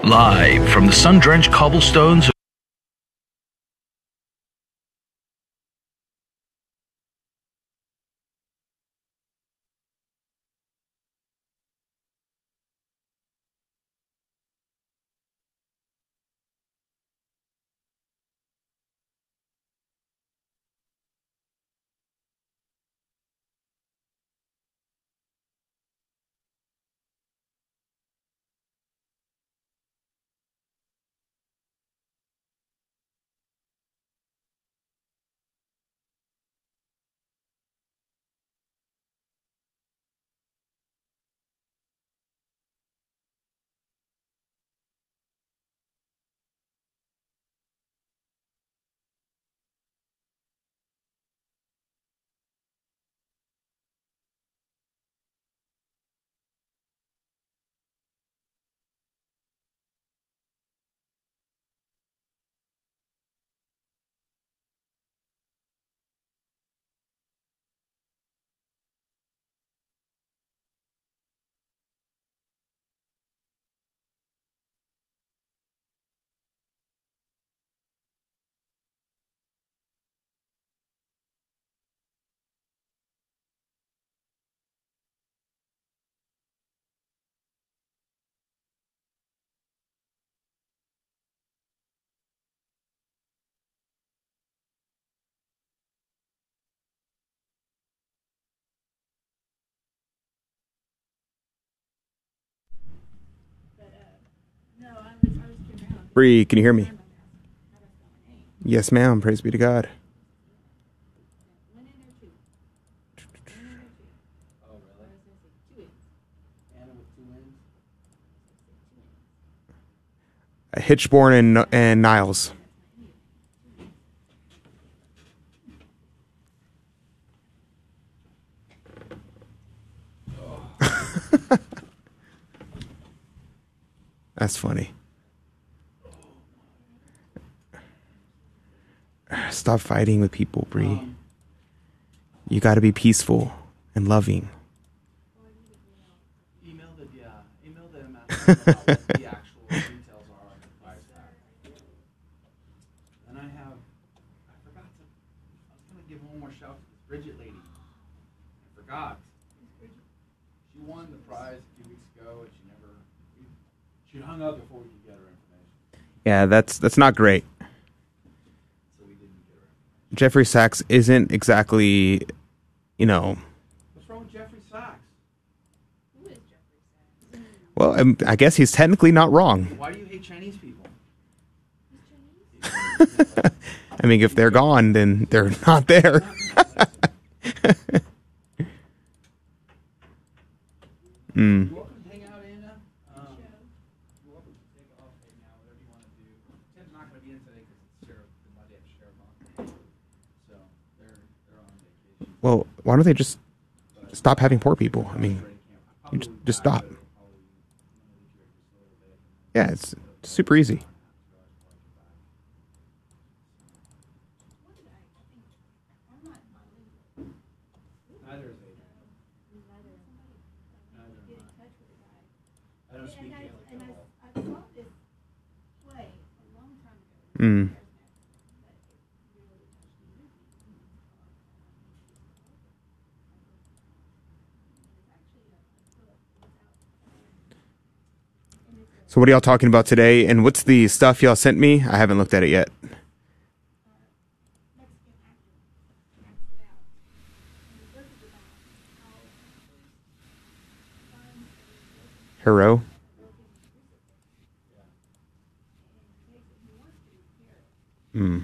Live from the sun drenched cobblestones Bree, can you hear me? Yes, ma'am. Praise be to God. Hichborn and and Niles. That's funny. Stop fighting with people, Bree. You got to be peaceful and loving. Email the yeah, email them asking about what the actual details are on the prize pack. And I have, I forgot to, I was gonna give one more shout to this Bridget lady. I forgot. She won the prize a few weeks ago, and she never, she hung up before we could get her information. Yeah, that's that's not great. Jeffrey Sachs isn't exactly, you know. What's wrong with Jeffrey Sachs? Who is Jeffrey Sachs? Well, um, I guess he's technically not wrong. Why do you hate Chinese people? I mean, if they're gone, then they're not there. Hmm. You're welcome to hang out, Anna. Um, you're welcome to take off, hang out, whatever you want to do. Tim's not going to be in today because it's sheriff, the Monday after sheriff month. So they're they're on vacation. Well, why don't they just stop having poor people? I mean, you just, just stop. Yeah, it's super easy. Neither is Adrian. Neither am I. I don't speak Gaelic at all. Hmm. So what are y'all talking about today? And what's the stuff y'all sent me? I haven't looked at it yet. Hero. Hmm.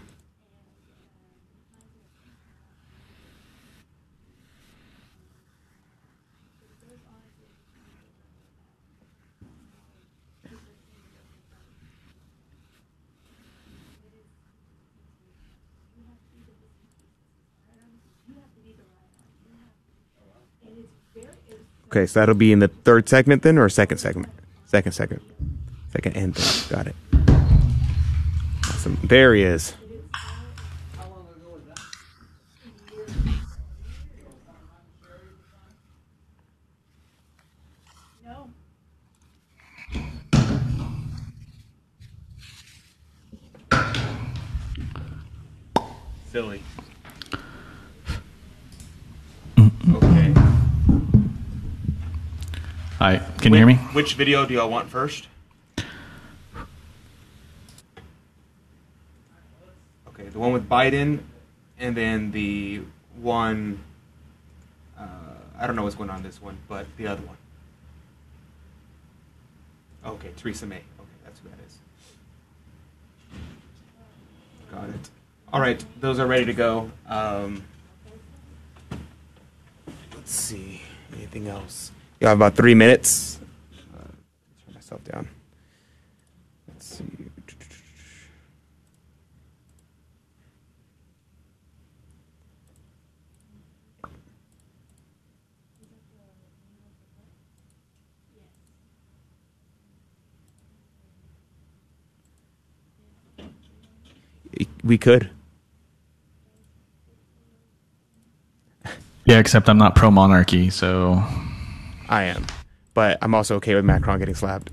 Okay, so that'll be in the third segment then, or second segment? Second segment. Second and third. Got it. Awesome. There he is. Silly. Hi, can you hear me? Which video do y'all want first? Okay, the one with Biden, and then the one. Uh, I don't know what's going on this one, but the other one. Okay, Theresa May. Okay, that's who that is. Got it. All right, those are ready to go. Um, let's see. Anything else? You have about three minutes. Uh, turn myself down. Let's see. We could. Yeah, except I'm not pro monarchy, so I am, but I'm also okay with Macron getting slapped.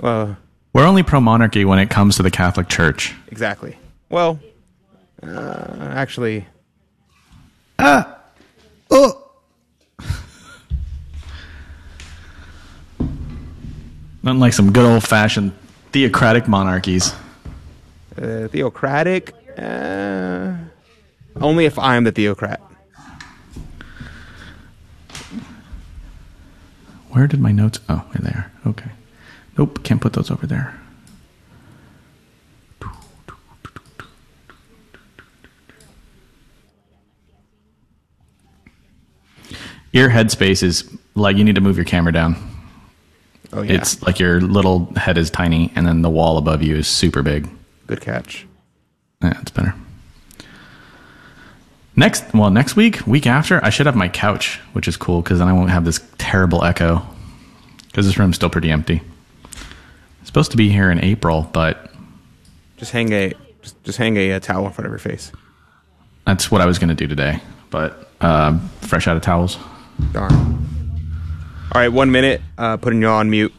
Well, we're only pro monarchy when it comes to the Catholic Church. exactly. Well, uh, actually, Ah. Oh. Not like some good old fashioned theocratic monarchies. uh, theocratic. Uh, only if I'm the theocrat. Where did my notes? Oh, they're there. Okay. Nope, can't put those over there. Your headspace is like you need to move your camera down. Oh yeah. It's like your little head is tiny, and then the wall above you is super big. Good catch. Yeah, it's better. Next, well, next week, week after, I should have my couch, which is cool because then I won't have this terrible echo. Because this room's still pretty empty. It's supposed to be here in April, but Just hang a Just, just hang a, uh towel in front of your face. That's what I was going to do today, but uh, fresh out of towels. Darn. All right, one minute. Uh, putting you on mute.